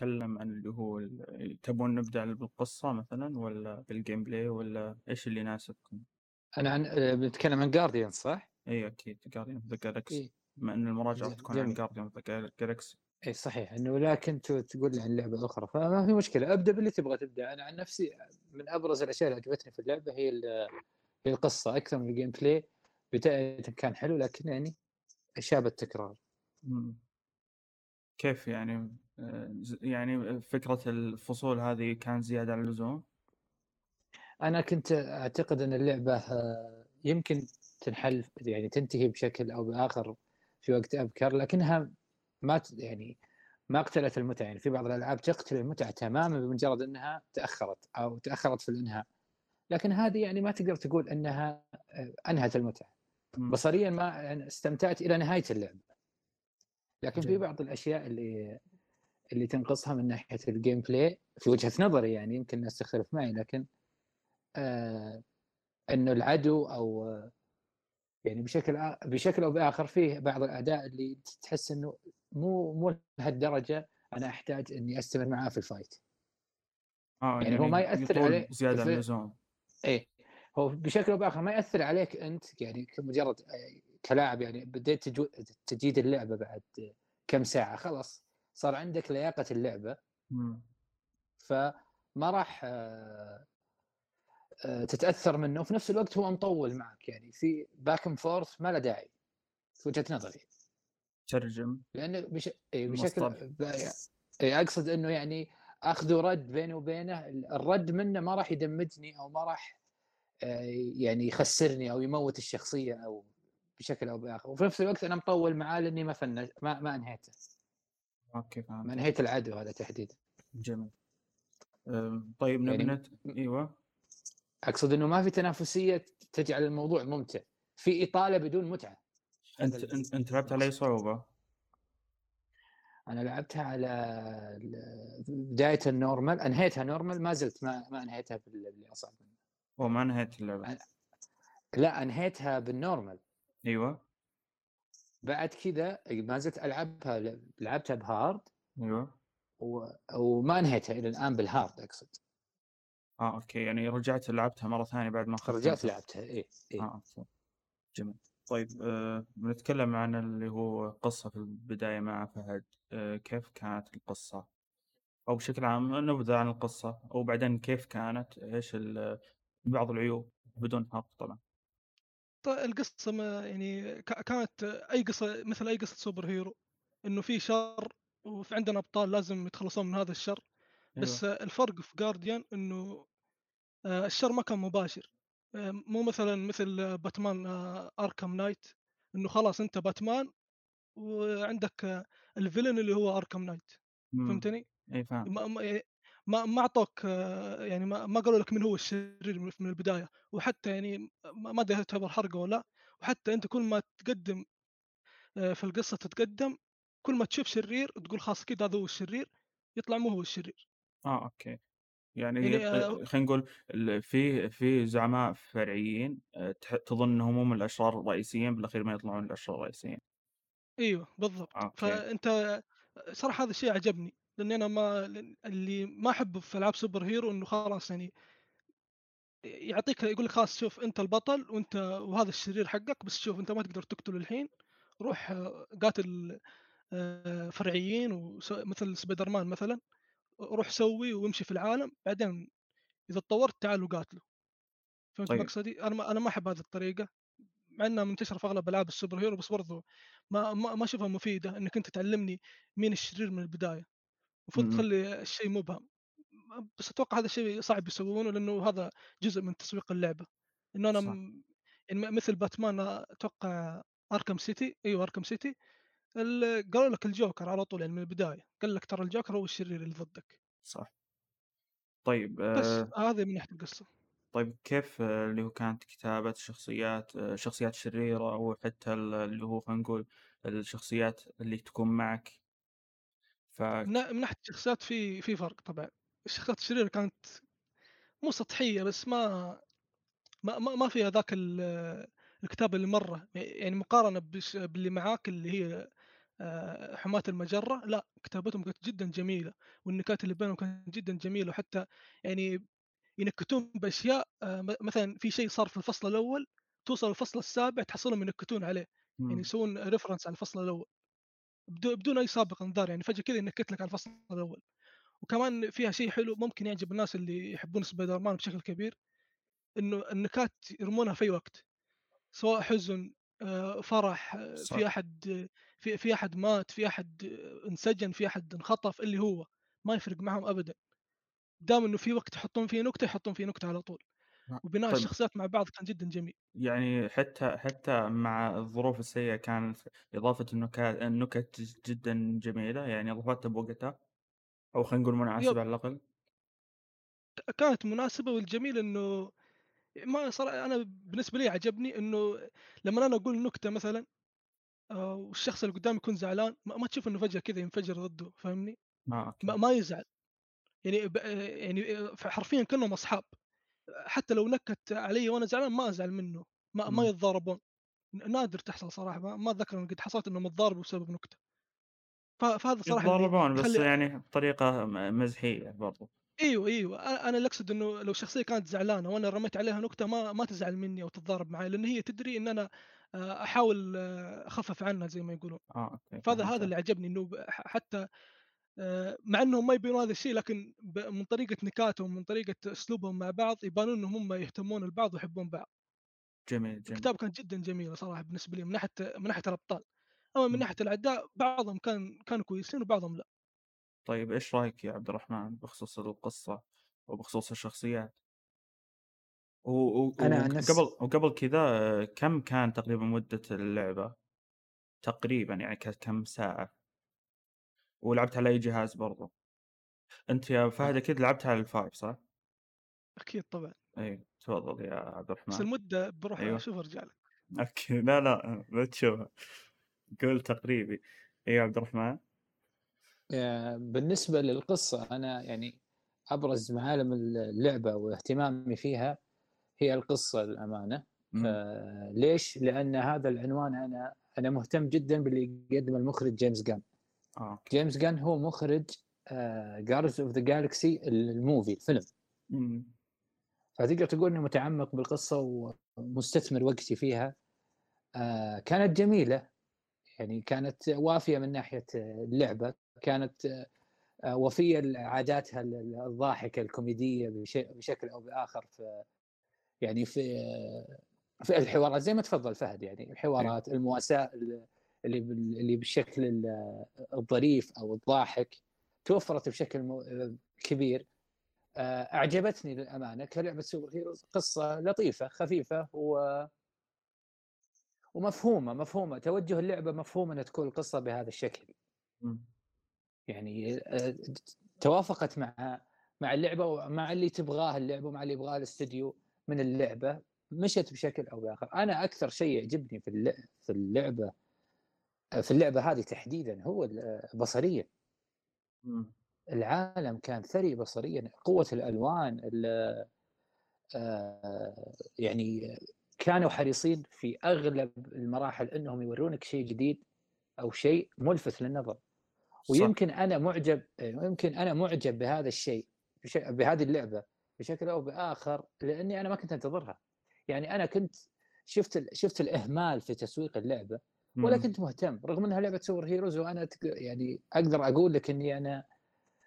نتكلم عن اللي هو تبون نبدأ بالقصة مثلا ولا بال gameplay ولا إيش اللي يناسبكم؟ أنا عن آه، بنتكلم عن Guardian صح؟ إي أكيد Guardian of the Galaxy بما إن المراجعة تكون عن. Guardian of the Galaxy إي صحيح. إنه لكن تقول لي عن لعبة أخرى فما في مشكلة. ابدا باللي تبغى تبدأ. أنا عن نفسي من أبرز الأشياء اللي عجبتني في اللعبة هي هي القصة. أكثر من ال gameplay بداية كان حلو لكن يعني اشياء بالتكرار مم. كيف يعني؟ يعني فكرة الفصول هذه كانت زيادة عن اللزوم؟ أنا كنت أعتقد أن اللعبة آه، يمكن تنحل يعني تنتهي بشكل أو بآخر في وقت أبكر لكنها ما يعني ما قتلت المتعة يعني في بعض الألعاب تقتل المتعة تماما بمجرد أنها تأخرت أو تأخرت في الإنهاء لكن هذه يعني ما تقدر تقول أنها آه، أنهت المتعة. بصريا ما يعني استمتعت إلى نهاية اللعبة لكن في. بعض الأشياء اللي اللي تنقصها من ناحية ال gameplay في وجهة نظري يعني يمكن الناس تختلف معي لكن آه إنه العدو أو آه، يعني بشكل بشكل أو بآخر فيه بعض الاعداء اللي تحس إنه مو مو لهالدرجة أنا أحتاج إني أستمر معاه في ال fight آه يعني هو ما يأثر يطول عليه زيادة عن اللزوم. إيه هو بشكل أو بآخر ما يأثر عليك أنت يعني كمجرد آه، كلاعب يعني بديت تجيد اللعبة بعد كم ساعة خلاص. صار عندك لياقة اللعبة. فما راح آه، آه، تتأثر منه وفي نفس الوقت هو مطول معك. يعني في back and forth ما له داعي في وجهة نظري. ترجم. لأنه بش... إيه بشكل إيه أقصد إنه يعني اخذ ورد بيني وبينه. الرد منه ما راح يدمجني أو ما راح آه، يعني يخسرني أو يموت الشخصية أو بشكل أو بآخر. وفي نفس الوقت أنا مطول معاه لأني ما فنش ما, ما انهيته. أوكي ما فهمت انهيت العدو هذا تحديدا. جميل. طيب نبي يعني. إيوه. أقصد إنه ما في تنافسية تجعل الموضوع ممتع. في إطالة بدون متعة. انت انت, أنت لعبت على أي صعوبة؟ أنا لعبتها على بدايه ال normal أنهيتها normal ما زلت ما ما أنهيتها بال- باللي أصعب منه أو ما نهيت اللعبة. لا أنهيتها بال normal إيوه. بعد كذا ما زلت ألعبها لعبتها ب hard أيوه. و... وما انهيتها إلى الآن بال hard أقصد. آه okay. يعني رجعت لعبتها مرة ثانية بعد ما اخذت رجعت. لعبتها اي اي آه okay. جميل. طيب آه بنتكلم عن اللي هو قصة في البداية مع فهد. آه كيف كانت القصة؟ أو بشكل عام نبذة عن القصة أو بعدين كيف كانت؟ ال- بعض العيوب بدون حرق طبعا. القصة ما يعني كانت أي قصة مثل أي قصة superhero إنه في شر وفي عندنا أبطال لازم يتخلصون من هذا الشر بس أيوة. الفرق في Guardians إنه آه، الشر ما كان مباشر آه، مو مثلا مثل Batman Arkham Knight إنه خلاص أنت باتمان وعندك آه، ال villain اللي هو أركام نايت. فهمتني؟ اي فاهم ما ما أعطوك آه، يعني ما ما قالوا لك من هو الشرير من البداية وحتى يعني ما أدري هل تعتبر حرق ولا لا وحتى أنت كل ما تقدم آه، في القصة تتقدم كل ما تشوف شرير تقول خلاص كذا هذا هو الشرير يطلع مو هو الشرير. آه أوكي. يعني, يعني، آه، خلينا نقول في في زعماء فرعيين تظن إنهم هم الأشرار الرئيسيين بالأخير ما يطلعون الأشرار الرئيسيين. أيوه بالضبط. أوكي. فأنت صراحة هذا الشيء عجبني. لأني أنا ما اللي ما احبه في ألعاب super hero إنه خلاص يعني يعطيك يقول لك خلاص شوف أنت البطل وأنت وهذا الشرير حقك بس شوف أنت ما تقدر تقتله الحين. روح آه، قاتل آه، فرعيين مثل سبايدر مان مثلا. روح سوي وامشي في العالم بعدين إذا تطورت تعال وقاتله. فهمت طيب. مقصدي؟ أنا ما أنا ما أحب هذه الطريقة. مع إنها منتشرة في أغلب ألعاب ال super hero بس برضو ما ما ما أشوفها مفيدة إنك أنت تعلمني مين الشرير من البداية. المفروض. تخلي الشيء مبهم. بس أتوقع هذا الشيء صعب يسوونه لأنه هذا جزء من تسويق اللعبة. إنه أنا صح. م- يعني مثل باتمان أتوقع أركم سيتي أيوه أركم سيتي ال- قالوا لك الجوكر على طول يعني من البداية. قال لك ترى الجوكر هو الشرير اللي ضدك. صح. طيب بس آه هذه من ناحيه القصة. طيب كيف آه، اللي هو كانت كتابة الشخصيات آه، شخصيات شريرة أو حتى ال- اللي هو خلينا نقول الشخصيات اللي تكون معك؟ ف من نا- من ناحية الشخصيات في في فرق طبعا الشخصيات الشريرة كانت مو سطحية بس ما ما ما, ما فيها ذاك ال- الكتابه اللي مرة يعني مقارنة باللي معاك اللي هي آه، حماة المجرة لا كتابتهم كانت جدا جميلة والنكات اللي بينهم كانت جدا جميلة وحتى يعني ينكتون بأشياء آه، مثلا في شيء صار في الفصل الأول توصل الفصل السابع تحصلهم ينكتون عليه يعني. يسوون ريفرنس على الفصل الأول بدون بدون أي سابق انذار يعني فجأة كذا ينكت لك على الفصل الأول وكمان فيها شيء حلو ممكن يعجب الناس اللي يحبون سبايدر مان بشكل كبير إنه النكات يرمونها في أي وقت سواء حزن آه، فرح آه، صح. في أحد في في أحد مات في أحد انسجن في أحد انخطف اللي هو ما يفرق معهم ابدا دام إنه في وقت يحطون فيه نكتة يحطون فيه نكتة على طول. وبناء طيب. الشخصيات مع بعض كان جدا جميل يعني حتى حتى مع الظروف السيئة كان إضافة النكات النكت جدًا جميلة، يعني أضافتها بوقتها، أو خلينا نقول مناسبة يب. على الأقل. كانت مناسبة والجميل إنه ما صراحة أنا بالنسبة لي عجبني إنه لما أنا أقول نكتة مثلا آه، والشخص اللي قدامي يكون زعلان ما ما تشوف إنه فجأة كذا ينفجر ضده فاهمني؟ آه أوكي. ما, ما يزعل يعني يعني حرفيا كأنهم أصحاب حتى لو نكت علي وأنا زعلان ما أزعل منه ما, ما إمم. يتضاربون نادر تحصل صراحة ما, ما أتذكر ان قد حصلت إنهم يتضاربوا بسبب نكتة فهذا صراحة يتضاربون بس يخلي يعني بطريقة م مزحية برضو. أيوه أيوه أنا اللي أقصد إنه لو شخصية كانت زعلانة وأنا رميت عليها نكتة ما ما تزعل مني أو تتضارب معي لأن هي تدري إن أنا آه، أحاول آه، أخفف عنها زي ما يقولون آه أوكي فهذا هذا. اللي عجبني إنه حتى مع إنهم ما يبينون هذا الشيء لكن من طريقة نكاتهم من طريقة أسلوبهم مع بعض يبانون إنهم هم يهتمون البعض ويحبون بعض جميل، جميل. الكتاب كانت جدا جميله صراحة بالنسبة لي من ناحية من ناحية الأبطال أما من. ناحية الأعداء بعضهم كان كانوا كويسين وبعضهم لا طيب إيش رأيك يا عبد الرحمن بخصوص القصة وبخصوص الشخصيات؟ و و أنا عن نفسي وقبل وقبل كذا كم كان تقريبًا مدة اللعبة؟ تقريبًا يعني كم ساعة؟ ولعبت على أي جهاز برضو؟ أنت يا فهد. أكيد لعبتها على ال5 صح؟ أكيد طبعا أي تفضل يا عبد بس الرحمن. المدة بروح أيوه. أشوف ارجع لك أوكي لا لا لا تشوفها قول تقريبي. يا عبد الرحمن. بالنسبة للقصة أنا يعني أبرز معالم اللعبة واهتمامي فيها هي القصة للأمانة إمم. آه، ليش؟ لأن هذا العنوان أنا أنا مهتم جدا باللي يقدم المخرج جيمس غان آه. جيمس غان هو مخرج Guardians of the Galaxy ال movie الفيلم. فتقدر تقول إنه متعمق بالقصة ومستثمر وقتي فيها. آه، كانت جميلة. يعني كانت وافية من ناحية اللعبة. كانت آه، وفية لعاداتها الضاحكة الكوميدية بشكل أو بآخر في يعني في في الحوارات. زي ما تفضل فهد يعني الحوارات المواساة اللي اللي بالشكل ال- الظريف أو الضاحك توفرت بشكل كبير. آه، أعجبتني للأمانة كلعبة سوبر هيروز قصة لطيفة خفيفة و ومفهومة مفهومة. توجه اللعبة مفهوم ان تكون القصة بهذا الشكل. يعني آه، توافقت مع مع اللعبة ومع اللي تبغاه اللعبة ومع اللي يبغاه الاستديو من اللعبة. مشت بشكل أو بآخر. أنا أكثر شيء يعجبني في في اللعبة في اللعبة هذه تحديدا هو بصريا. العالم كان ثري بصريا قوة الألوان ال- آه، يعني كانوا حريصين في أغلب المراحل إنهم يورونك شيء جديد أو شيء ملفت للنظر. ويمكن أنا معجب يمكن أنا معجب بهذا الشيء بهذه اللعبة بشكل أو بآخر لأني أنا ما كنت أنتظرها يعني أنا كنت شفت شفت الإهمال في تسويق اللعبة ولا. كنت مهتم رغم أنها لعبة سوبر هيروز وأنا يعني أقدر أقول لك إني أنا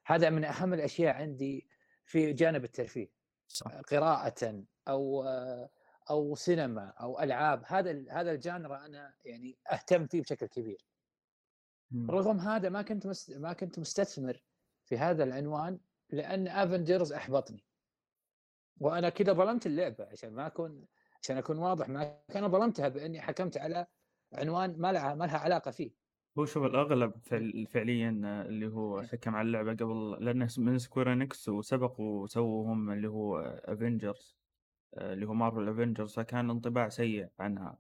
هذا من أهم الأشياء عندي في جانب الترفيه صح. قراءة أو أو سينما أو ألعاب هذا هذا الجانرا أنا يعني أهتم فيه بشكل كبير إمم. رغم هذا ما كنت مست... ما كنت مستثمر في هذا العنوان لأن Avengers أحبطني وأنا كذا ظلمت اللعبة عشان ما أكون عشان أكون واضح ما أنا ظلمتها بأني حكمت على عنوان ما لها ما لها علاقة فيه. هو شوف الأغلب فعل فعليًا آه، اللي هو إيه. حكم على اللعبة قبل لأنه س من Square Enix وسبقوا وسووا هم اللي هو Avengers اللي هو Marvel Avengers فكان انطباع سيء عنها.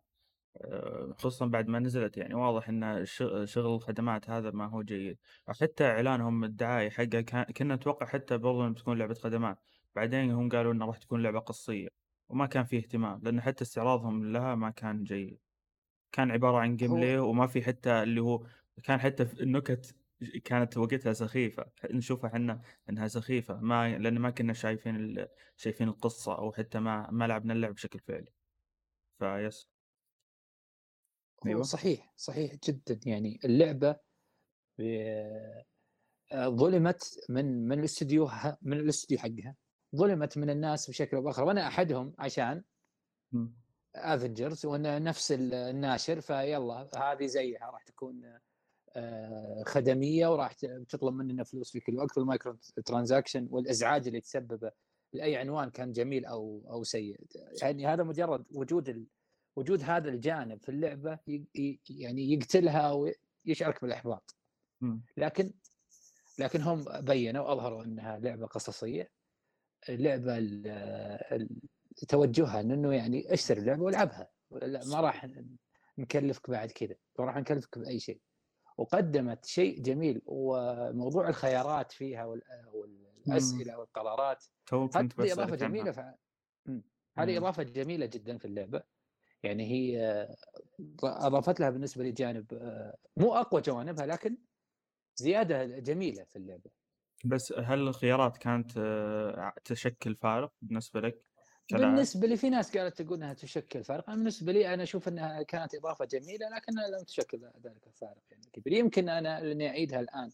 آه، خصوصًا بعد ما نزلت يعني. واضح الش شغل الخدمات هذا ما هو جيد، حتى إعلانهم الدعاية حقه كان كنا نتوقع حتى برضه إنها بتكون لعبة خدمات، بعدين هم قالوا إنها راح تكون لعبة قصية، وما كان في اهتمام لأن حتى استعراضهم لها ما كان جيد، كان عبارة عن هو gameplay وما في حتى اللي هو كان حتى النكت كانت وقتها سخيفة، نشوفها إحنا إنها سخيفة ما لأن ما كنا شايفين ال شايفين القصة أو حتى ما ما لعبنا اللعبة بشكل فعلي. فيس. هو أيوه. صحيح، صحيح جدًا يعني اللعبة آآ ظُلمت من من الاستديو من الاستديو حقها، ظُلمت من الناس بشكل أو بآخر وأنا أحدهم عشان. Avengers وأن نفس ال الناشر فيالّا هذه زيها راح تكون آآ خدمية وراح تطلب مننا فلوس في كل وقت وال micro transaction والإزعاج اللي تسببه لأي عنوان كان جميل أو أو سيء، يعني هذا مجرد وجود ال وجود هذا الجانب في ي يعني يقتلها ويشعرك بالإحباط. إمم. لكن لكن هم بيّنوا وأظهروا أنها لعبة قصصية، اللعبة ال ال توجهها إنه يعني أشتري اللعبة وألعبها، ما راح نكلفك بعد كذا، ما راح نكلفك بأي شيء. وقدمت شيء جميل وموضوع الخيارات فيها وال إمم. والأسئلة والقرارات هذه جميلة عنها. ف هذه إمم. إضافة جميلة جدًا في اللعبة، يعني هي ض أضافت لها بالنسبة لي جانب آآ مو أقوى جوانبها لكن زيادة جميلة في اللعبة. بس هل الخيارات كانت ع تشكِّل فارق بالنسبة لك كلاعب؟ بالنسبة لي في ناس قالت تقول إنها تشكِّل فارق، أنا بالنسبة لي أنا أشوف إنها كانت إضافة جميلة لكنها لم تشكِّل ذلك الفارق يعني كبير، يمكن أنا لإني أعيدها الآن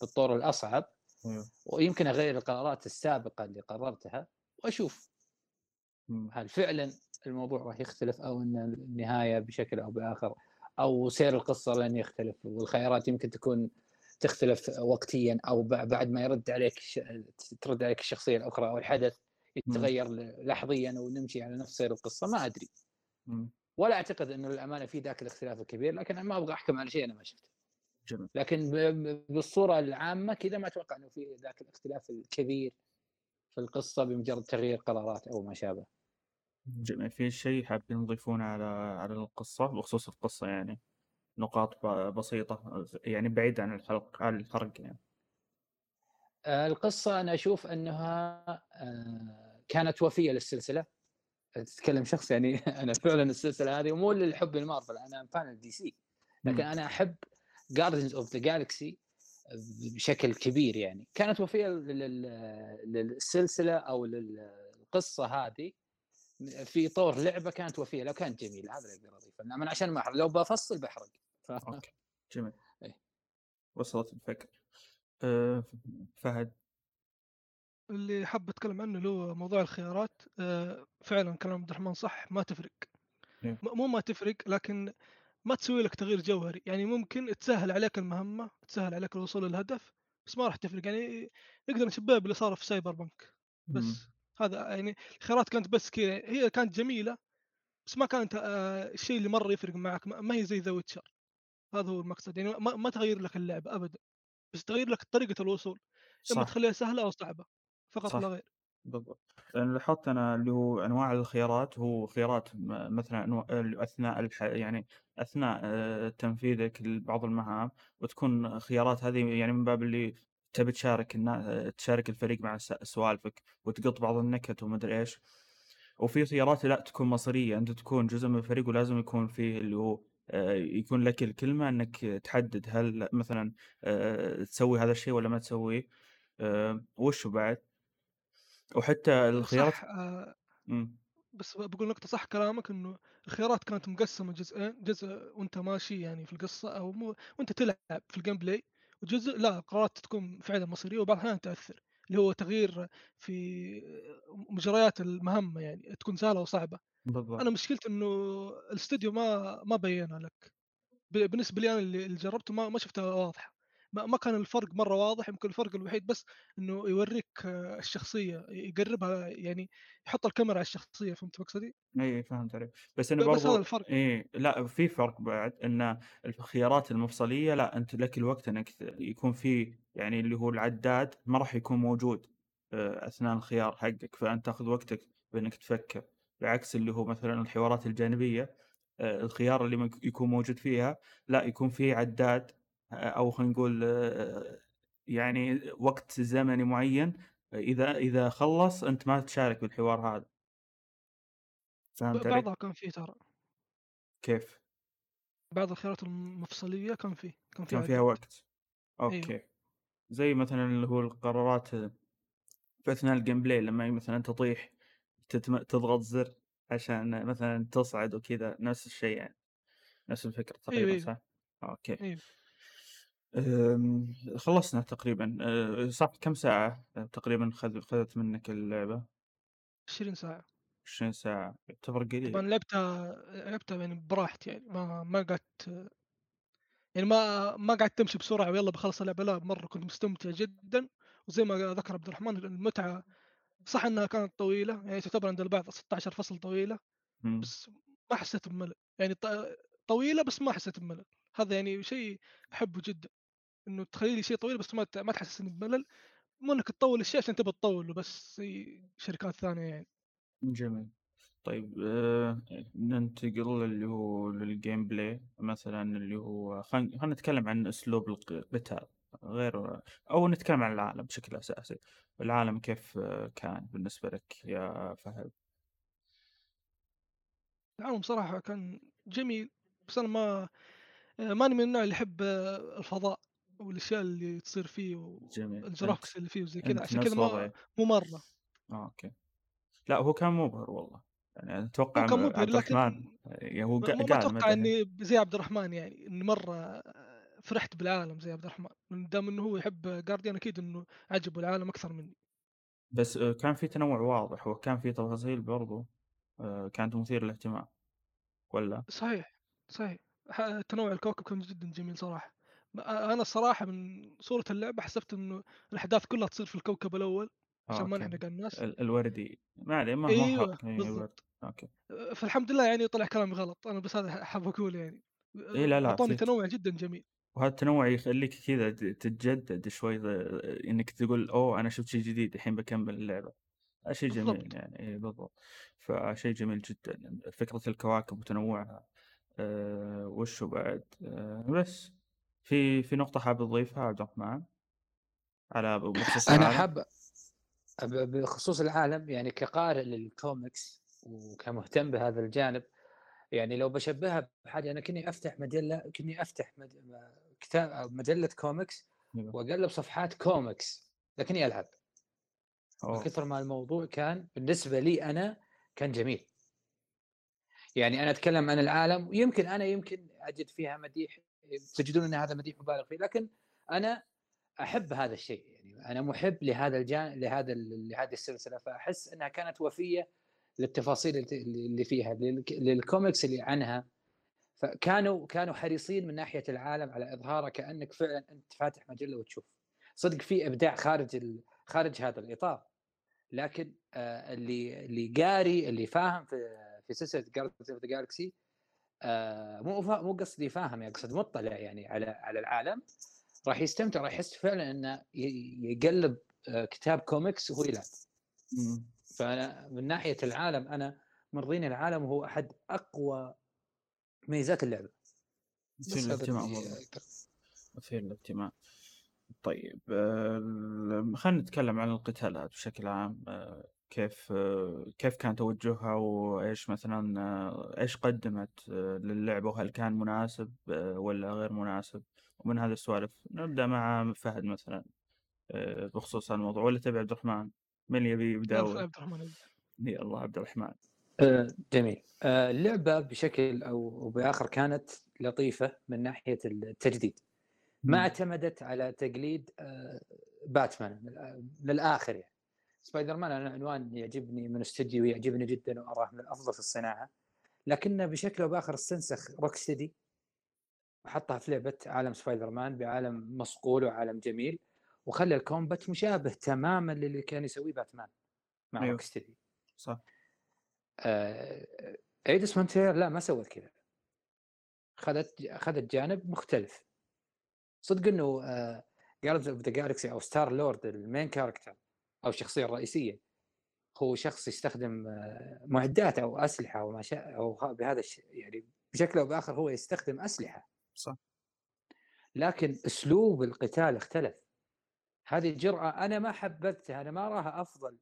بالطور الأصعب أيوه. ويمكن أغيّر القرارات السابقة اللي قررتها وأشوف إمم. هل فعلًا الموضوع راح يختلف أو إن النهاية بشكل أو بآخر أو سير القصة لن يختلف والخيارات يمكن تكون تختلف وقتيًا ب بعد ما يرد عليك ترد عليك الشخصية الأخرى أو الحدث. يتغير لحظيًا ونمشي على نفس سير القصة ما. إمم. ولا أعتقد إنه للأمانة في ذاك الاختلاف الكبير، لكن ما أبغى أحكم على شيء أنا ما شفته. جميل. لكن ب ب بالصورة العامة كذا ما أتوقع إنه في ذاك الاختلاف الكبير في القصة بمجرد تغيير قرارات أو ما شابه. جميل، في شيء حابين تضيفونه على على القصة بخصوص القصة يعني، نقاط ب بسيطة يعني بعيد عن الحرق عن الحرق يعني؟ آآ القصة أنا أشوف أنها آآ كانت وفية للسلسلة، تتكلم شخص يعني أنا فعلًا السلسلة هذه مو لحبي لمارفل أنا fan لDC لكن إمم. أنا أحب Guardians of the Galaxy بشكل كبير يعني، كانت وفية لل لل للسلسلة أو للقصة هذه في طور لعبة كانت وفية لو كانت جميلة هذا اللي أقدر أضيفه، إنما عشان ما أحرق لو بافصل باحرق ف أوكي، جميل. إيه. وصلت الفكرة. آآ فهد؟ اللي حاب أتكلم عنه اللي هو موضوع الخيارات، آآ فعلًا كلام عبد الرحمن صح ما تفرق. إيه. م مو ما تفرق لكن ما تسوي لك تغيير جوهري، يعني ممكن تسهّل عليك المهمة، تسهّل عليك الوصول للهدف، بس ما راح تفرق، يعني نقدر نشبهها باللي صار في Cyberpunk إمم. بس، هذا يعني الخيارات كانت بس كذا هي كانت جميلة، بس ما كانت آآ الشيء اللي مرّة يفرق معك، ما هي زي The Witcher هذا هو المقصد، يعني ما ما تغيّر لك اللعبة أبدًا، بس تغيّر لك طريقة الوصول، صح. تخليها سهلة أو صعبة، فقط لا صح. غير. بالضبط. لأن لاحظت أنا اللي هو أنواع الخيارات هو خيارات مثلًا أثناء الح يعني أثناء آآ تنفيذك لبعض المهام وتكون خيارات هذه يعني من باب اللي تبي تشارك النا تشارك الفريق مع س سوالفك وتقط بعض النكت وما أدري إيش، وفي خيارات لأ تكون مصيرية، أنت تكون جزء من الفريق ولازم يكون فيه اللي هو آآ يكون لك الكلمة إنك تحدد هل مثلًا آآ تسوي هذا الشيء والّا ما تسويه، آآ وشو بعد؟ وحتى الخيارات صح آآ إمم. بس باقول نقطة صح كلامك إنه الخيارات كانت مقسّمة جزئين، جزء وأنت ماشي يعني في القصة أو مو وأنت تلعب في الGame play وجزء لا القرارات تكون فعلًا مصيرية وبعض الأحيان تأثّر، اللي هو تغيير في مجريات المهمة يعني تكون سهلة وصعبة. بالضبط. أنا مشكلتي إنه الإستوديو ما ما بيّنها لك، ب بالنسبة لي أنا اللي جرّبته ما ما شفتها واضحة، ما ما كان الفرق مرّة واضح، يمكن الفرق الوحيد بس إنه يورّيك الشخصية، يقرّبها يعني يحط الكاميرا على الشخصية، فهمت مقصدي؟ أي فهمت عليك، بس ب إنه بس هذا برضو الفرق. إيه لأ في فرق بعد إن الخيارات المفصلية لأ أنت لك الوقت إنك ت يكون في يعني اللي هو العداد ما راح يكون موجود آآ أثناء الخيار حقك، فأنت تاخذ وقتك بإنك تفكر، بعكس اللي هو مثلًا الحوارات الجانبية آآ الخيار اللي يكون موجود فيها لأ يكون في عداد أو خلينا نقول يعني وقت زمني معين إذا إذا خلّص أنت ما تشارك بالحوار هذا. فهمت علي؟ بعضها كان في ترى. كيف؟ بعض الخيارات المفصلية كان فيه كان كان فيها فيها وقت أوكي زي مثلا اللي هو القرارات في أثناء ال gameplay لما مثلا تطيح تتم... تضغط زر عشان مثلا تصعد وكذا نفس الشيء يعني نفس الفكرة تقريبا أيوة. صح؟ أوكي أيوه خلصنا تقريبا. أه، صح كم ساعة تقريبا خذ... خذت منك اللعبة؟ 20 ساعة. 20 ساعة. يعتبر طبعا قليل لعبتها لعبتها يعني براحتي يعني ما ما قعدت يعني ما ما قعدت تمشي بسرعة ويلا بخلص اللعبة. لا مرة كنت مستمتع جدا. وزي ما ذكر عبد الرحمن المتعة صح إنها كانت طويلة يعني تعتبر عند البعض 16 فصل طويلة مم. بس ما حسيت بملل. يعني ط- طويلة بس ما حسيت بملل. هذا يعني شيء أحبه جدا. إنه تخلي لي شيء طويل بس ما ما تحسسني بملل مو انك تطول الشيء عشان تبى تطوله بس شركات ثانية يعني. جميل. طيب أه... ننتقل اللي هو لل gameplay مثلا اللي هو خلينا نتكلم عن أسلوب القتال غير أو نتكلم عن العالم بشكل أساسي. العالم كيف آه، كان بالنسبة لك يا فهد؟ العالم صراحة كان جميل بس أنا ما ماني من النوع اللي يحب الفضاء. والأشياء اللي تصير فيه وال graphics اللي فيه وزي كذا عشان كذا ما مو مرة. آه، أوكي. لا هو كان مبهر والله. يعني هو أتوقع كان مبهر عبد الرحمن لكن يعني هو ما قا- ما قال أتوقع إني زي عبد الرحمن يعني إني مرة فرحت بالعالم زي عبد الرحمن. من دام إنه هو يحب جارديان أكيد إنه عجبه العالم أكثر مني. بس آه، كان في تنوع واضح وكان في تفاصيل برضو آه، كانت مثيرة للاهتمام ولا؟ صحيح صحيح. تنوع الكوكب كان جدا جميل صراحة. ما- أنا الصراحة من صورة اللعبة حسبت إنه الأحداث كلها تصير في الكوكب الأول عشان ما نحرق على الناس. ال- الوردي. ما عليه ما هو أيوه إيه، بالضبط. أوكي. فالحمد لله يعني طلع كلامي غلط. أنا بس هذا حاب أقول يعني. اي لا لا اعطوني تنوع جدا جميل. وهذا التنوع يخليك كذا تتجدد شوي إنك تقول أوه أنا شفت شيء جديد الحين بكمل اللعبة. هذا شيء جميل بالضبط. يعني إيه بالضبط. فشيء جميل جدا. فكرة الكواكب وتنوعها أه وشو بعد؟ أه بس. في في نقطة حاب تضيفها عبد الرحمن على بخصوص العالم حاب بخصوص العالم يعني كقارئ للكوميكس وكمهتم بهذا الجانب يعني لو بشبهها بحاجة أنا كني أفتح مجلة كني أفتح مج- كتاب أو مجلة كوميكس أيوة. وأقلب صفحات كوميكس لكني من أوه. كثر ما الموضوع كان بالنسبة لي أنا كان جميل يعني أنا أتكلم عن العالم ويمكن أنا يمكن أجد فيها مديح تجدون إن هذا مديح مبالغ فيه لكن أنا أحب هذا الشيء يعني أنا محب لهذا الجانب لهذا لهذه السلسلة فأحس إنها كانت وفية للتفاصيل اللي- فيها للك- للكوميكس اللي عنها. فكانوا كانوا حريصين من ناحية العالم على اظهاره كأنك فعلا أنت فاتح مجلة وتشوف. صدق في إبداع خارج ال... خارج هذا الإطار. لكن آه اللي اللي قاري اللي فاهم في في سلسلة Guardians of the Galaxy مو فا... مو قصدي فاهم أقصد مطلع يعني على على العالم. راح يستمتع راح يحس فعلا إنه يقلب آه، كتاب كوميكس وهو يلعب. فأنا من ناحية العالم أنا مرضيني العالم هو أحد أقوى ميزات اللعبة. اللي والله. مثير للاهتمام. طيب آه، خلينا نتكلم عن القتالات بشكل عام. آه، كيف كيف كان توجهها وإيش مثلا إيش قدمت للعبة وهل كان مناسب ولا غير مناسب؟ ومن هذه السوالف نبدأ مع فهد مثلا بخصوص هذا الموضوع. ولا تبي عبد الرحمن؟ من يبي أول؟ عبد الرحمن الله عبد الرحمن. آه، جميل. آه، اللعبة بشكل أو بآخر كانت لطيفة من ناحية التجديد. ما. اعتمدت على تقليد آه، باتمان من- من الآخر يعني. سبايدر مان أنا عنوان يعجبني من استوديو يعجبني جدا وأراه من الافضل في الصناعة لكنه بشكل أو بآخر استنسخ Rocksteady وحطها في لعبة عالم سبايدر مان بعالم مصقول وعالم جميل وخلى ال combat مشابه تماما للي كان يسويه باتمان مع أيوه. Rocksteady صح. آه، Eidos-Montréal ما سوت كذا. اخذت اخذت جانب مختلف. صدق إنه Guardians of the Galaxy أو Star-Lord ال main character أو الشخصيه الرئيسيه هو شخص يستخدم آه، معدات أو أسلحة أو ما شاء أو بهذا الشيء يعني بشكل أو بآخر هو يستخدم أسلحة. صح. لكن أسلوب القتال اختلف. هذه جرأة أنا ما حبذتها أنا ما اراها أفضل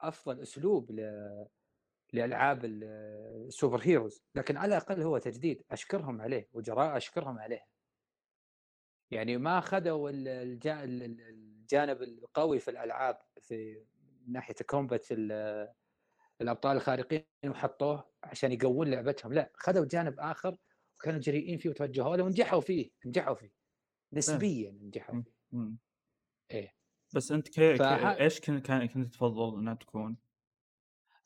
أفضل أسلوب ل... لألعاب ال- السوبر هيروز. لكن على الأقل هو تجديد. أشكرهم عليه وجراء أشكرهم عليه. يعني ما خذوا ال- الجا- ال- ال- الجانب القوي في الألعاب في ناحية كومبات ال- الأبطال الخارقين وحطوه عشان يقوون لعبتهم لا خذوا جانب آخر وكانوا جريئين فيه وتوجهوا له ونجحوا فيه نجحوا فيه نسبيا نجحوا. فيه. إيه. بس أنت كي... كي... فح- إيش كنت كان كنت تفضل إنها تكون؟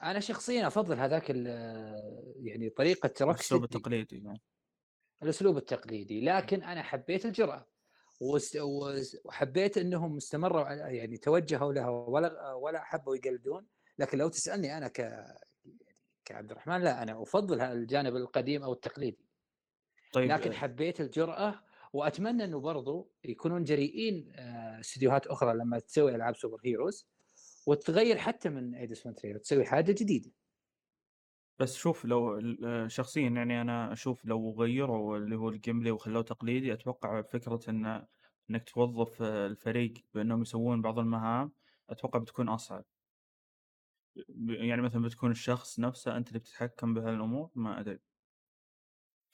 أنا شخصيا أفضل هذاك ال- يعني طريقة الأسلوب روكستدي التقليدي يعني. الأسلوب التقليدي لكن أنا حبيت وس- وحبيت إنهم استمروا على يعني توجهوا لها ولا ولا حبوا يقلدون. لكن لو تسألني أنا ك كعبد الرحمن لا أنا أفضل هذا الجانب القديم أو التقليدي. طيب لكن آه، حبيت الجرأة وأتمنى إنه برضو يكونون جريئين آه، استديوهات أخرى لما تسوي ألعاب super heroes وتغير حتى من Eidos-Montréal وتسوي حاجة جديدة. بس شوف لو آه، شخصيا يعني أنا أشوف لو غيروا اللي هو ال gameplay وخلوه تقليدي أتوقع فكرة إن إنك توظف آه، الفريق بأنهم يسوون بعض المهام أتوقع بتكون أصعب. ب- يعني مثلا بتكون الشخص نفسه أنت اللي بتتحكم بهالأمور ما أدري.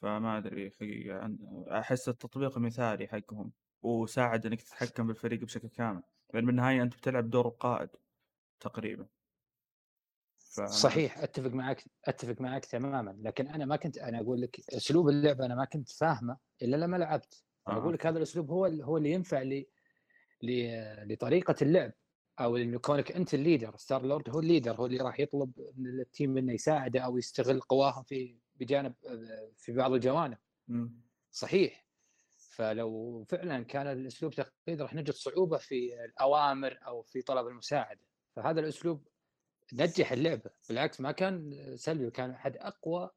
فما أدري حقيقة أحس التطبيق مثالي حقهم وساعد إنك تتحكم بالفريق بشكل كامل. لأن بالنهاية أنت بتلعب دور القائد تقريبا. أدري. صحيح أتفق معك أتفق معك تماما لكن أنا ما كنت أنا أقول لك أسلوب اللعبه أنا ما كنت فاهمه إلا لما لعبت آه. أقول لك هذا الأسلوب هو هو اللي ينفع لي لطريقة اللعب أو انه كونك أنت ال leader Star-Lord هو ال leader هو اللي راح يطلب من ال team منه يساعده أو يستغل قواهم في بجانب في بعض الجوانب مم. صحيح فلو فعلا كان الأسلوب تقليدي راح نجد صعوبة في الأوامر أو في طلب المساعدة فهذا الأسلوب نجح اللعبة بالعكس ما كان سلبي كان أحد أقوى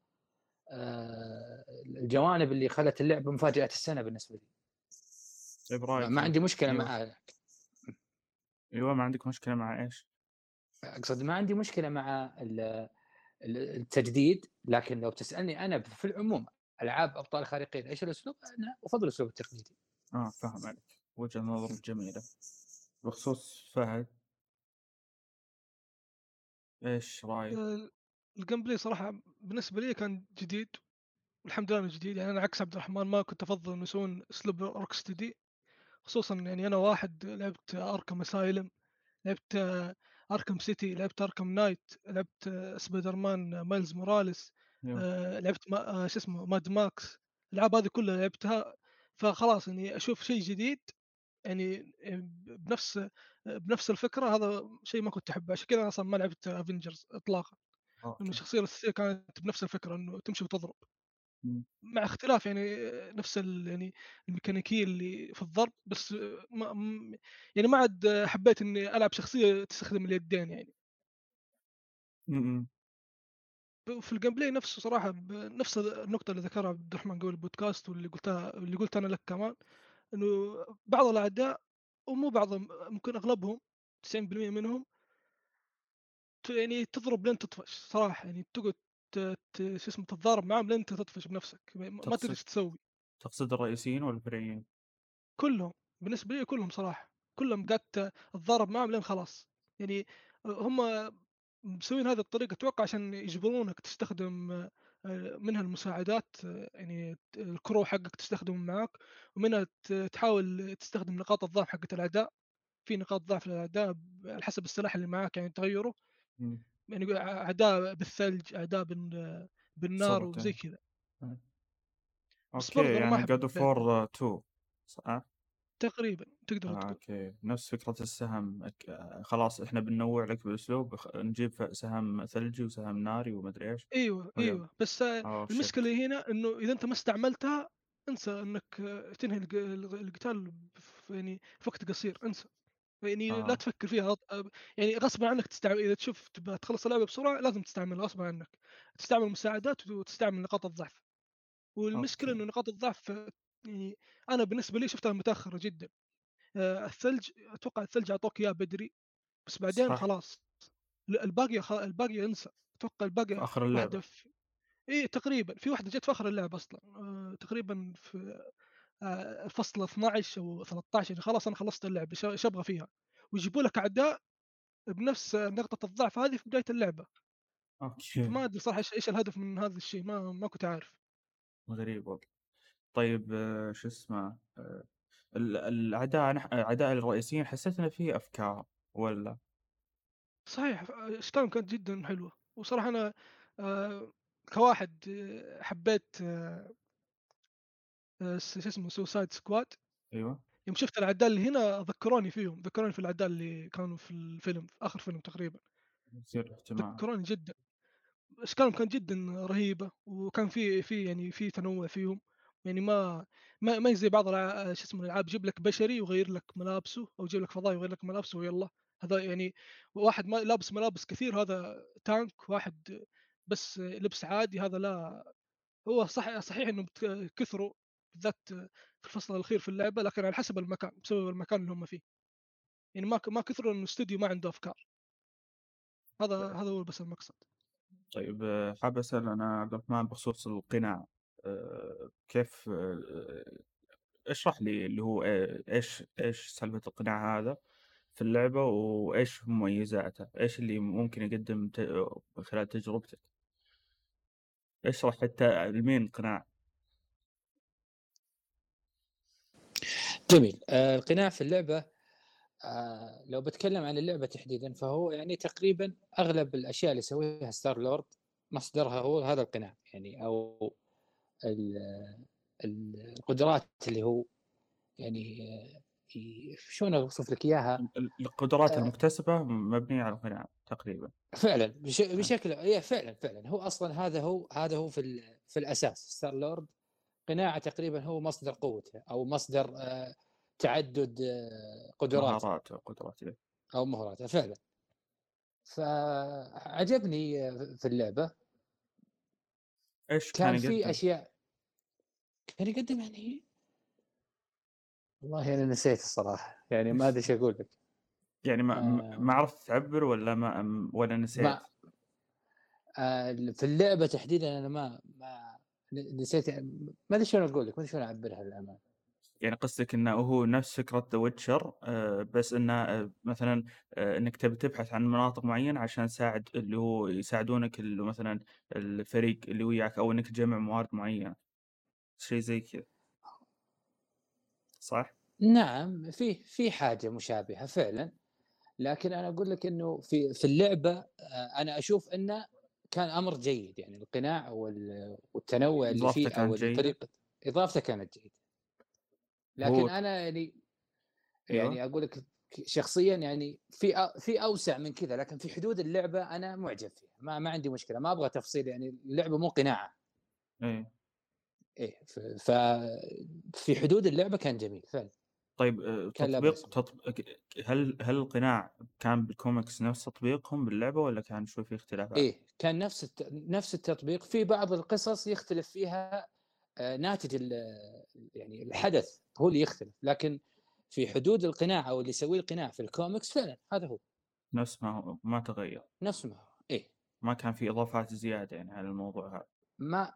آه، الجوانب اللي خلت اللعبة مفاجاه السنة بالنسبة لي طيب رأيك ما عندي مشكلة أيوة. مع أيوه ما عندك مشكلة مع إيش؟ أقصد ما عندي مشكلة مع ال- ال- التجديد لكن لو تسالني أنا في العموم ألعاب أبطال خارقين إيش الأسلوب؟ أنا أفضل الأسلوب التقليدي آه فاهم عليك وجهة نظر جميلة بخصوص فهد إيش رأيك؟ ال gameplay صراحة بالنسبة لي كان جديد والحمد لله إنه جديد يعني أنا عكس عبد الرحمن ما كنت أفضل إنه يسوون اسلوب Rocksteady خصوصا يعني أنا واحد لعبت Arkham Asylum لعبت Arkham City لعبت Arkham Knight لعبت Spider-Man Miles Morales. آه، لعبت ما آه، شو اسمه Mad Max الألعاب هذه كلها لعبتها فخلاص يعني أشوف شيء جديد يعني بنفس بنفس الفكرة هذا شيء ما كنت أحبه عشان كذا أنا أصلا ما لعبت Avengers اطلاقا okay. الشخصية الأساسية كانت بنفس الفكرة إنه تمشي وتضرب. مع اختلاف يعني نفس ال- يعني الميكانيكية اللي في الضرب بس ما يعني ما عاد حبيت إني ألعب شخصية تستخدم اليدين يعني. في ال gameplay نفسه صراحة نفس النقطة اللي ذكرها عبد الرحمن قبل البودكاست واللي قلتها اللي قلت أنا لك كمان إنه بعض الأعداء ومو بعضهم ممكن أغلبهم 90% منهم يعني تضرب لين تطفش صراحة يعني تقعد شو اسمه تتضارب معاهم لين انت تطفش بنفسك ما تدري إيش تسوي. تقصد الرئيسيين ولا الفرعيين؟ كلهم بالنسبة لي كلهم صراحة كلهم قعدت أتضارب معهم لين خلاص. يعني هم مسوين هذه الطريقة أتوقع عشان يجبرونك تستخدم منها المساعدات آه، يعني الكرو حقك تستخدمه معك ومنها تحاول تستخدم نقاط الضعف حقت الأعداء في نقاط ضعف للاعداء على حسب السلاح اللي معك يعني تغيره مم. يعني أعداء بالثلج أعداء بال- بالنار وزي يعني. كذا okay يعني God of War 2 صح؟ تقريبا تقدر آه، تقول. okay. نفس فكرة السهم أك- آه، خلاص إحنا بننوع لك بالاسلوب نجيب ف- سهم ثلجي وسهم ناري ومدري إيش. أيوه ويلا. أيوه. بس آه، آه المشكلة هنا إنه إذا أنت ما استعملتها انسى إنك آه، تنهي الق- الق- القتال في يعني في وقت قصير انسى. يعني لا آه. تفكر فيها غط- آه، يعني غصبا عنك تستعمل إذا تشوف تبغى تخلص اللعبة بسرعة لازم تستعملها غصبا عنك. تستعمل مساعدات وتستعمل نقاط الضعف. والمشكلة. إنه نقاط الضعف آه، يعني أنا بالنسبة لي شفتها متأخرة جدا. آه، الثلج أتوقع الثلج أعطوك إياه بدري بس بعدين صح. خلاص. الباقي خ... الباقي انسى. أتوقع الباقي آخر اللعبة. في إي تقريبا. في واحدة جت في آخر اللعبة أصلا. آه، تقريبا في آه، الفصل 12 أو 13 يعني خلاص أنا خلصت اللعبة إيش أبغى فيها؟ ويجيبوا لك أعداء بنفس نقطة الضعف هذه في بداية اللعبة. أوكي. فما أدري صراحة إيش الهدف من هذا الشيء ما ما كنت عارف. غريب والله. طيب آه، شو اسمه آه، ال- الأعداء نح- الأعداء الرئيسيين حسيت إن في أفكار ولا؟ صحيح اشكالهم كانت جدا حلوة. وصراحة أنا آه، كواحد آه، حبيت آه، آه، شو اسمه Suicide Squad أيوه. يوم شفت الأعداء اللي هنا ذكروني فيهم ذكروني في الأعداء اللي كانوا في الفيلم في آخر فيلم تقريبا. ذكروني جدا. اشكالهم كانت جدا رهيبة وكان في في يعني في تنوع فيهم. يعني ما ما ما زي بعض الع- شو اسمه الألعاب يجيب لك بشري ويغير لك ملابسه أو يجيب لك فضائي ويغير لك ملابسه ويلا. هذا يعني واحد ما لابس ملابس كثير هذا تانك واحد بس لبس عادي هذا لا هو صح صحيح إنه كثروا بالذات في الفصل الأخير في اللعبة لكن على حسب المكان بسبب المكان اللي هم فيه. يعني ما ما كثروا إنه الاستوديو ما عنده أفكار. هذا هذا هو بس المقصد. طيب آه، حاب أسأل أنا عبد الرحمن بخصوص القناع. آه، كيف آه، اشرح لي اللي هو آه، إيش إيش سالفة القناع هذا في اللعبة وإيش مميزاته؟ إيش اللي ممكن يقدم من خلال تجربتك؟ اشرح حتى لمين القناع. جميل. آه القناع في اللعبة آه لو بتكلم عن اللعبة تحديدا فهو يعني تقريبا أغلب الأشياء اللي يسويها ستار لورد مصدرها هو هذا القناع يعني ال- القدرات اللي هو يعني شلون اوصف لك إياها ال- القدرات آه. المكتسبة مبنية على القناع تقريبا فعلا بش... بشكل اي فعلا فعلا هو أصلا هذا هو هذا هو في. في الأساس ستار لورد قناعة تقريبا هو مصدر قوته أو مصدر آه، تعدد آه، قدراته مهارات وقدرات إيه. أو مهاراته فعلا فعجبني آه، في اللعبة إيش كان كان في أشياء كان يقدم يعني والله أنا نسيت الصراحة يعني ما أدري إيش أقول لك. يعني ما آه. ما عرفت تعبر ولا ما ولا نسيت؟ ما آه، في اللعبة تحديدا أنا ما ما نسيت ما أدري شلون أقول لك ما أدري شلون أعبرها للأمانة. يعني قصدك إنه هو نفس فكرة The Witcher بس إنه آه، مثلا آه، إنك تبي تبحث عن مناطق معينة عشان تساعد اللي هو يساعدونك اللي مثلا الفريق اللي وياك أو إنك تجمع موارد معينة شيء زي كذا صح؟ نعم في في حاجة مشابهة فعلا لكن أنا أقول لك إنه في في اللعبة آه، أنا أشوف إنه كان أمر جيد يعني القناع وال- والتنوع اللي فيه أو كانت جيدة؟ طريقه إضافته كانت جيدة لكن هو- أنا يعني أيوة. يعني أقول لك شخصيا يعني في في أوسع من كذا لكن في حدود اللعبة أنا معجب فيها ما ما عندي مشكلة ما أبغى تفصيل يعني اللعبة مو قناعة إيه إيه ف- ففي حدود اللعبة كان جميل فعلا طيب آه، تطبيق. تطبيق هل هل القناع كان بالكوميكس نفس تطبيقهم باللعبة ولا كان شوي في اختلافات؟ إيه كان نفس الت... نفس التطبيق في بعض القصص يختلف فيها ناتج ال- يعني الحدث هو اللي يختلف. لكن في حدود القناع أو اللي يسويه القناع في الكوميكس فعلا هذا هو. نفس ما هو ما تغير. نفس ما هو إيه. ما كان في إضافات زيادة يعني على الموضوع هذا. ما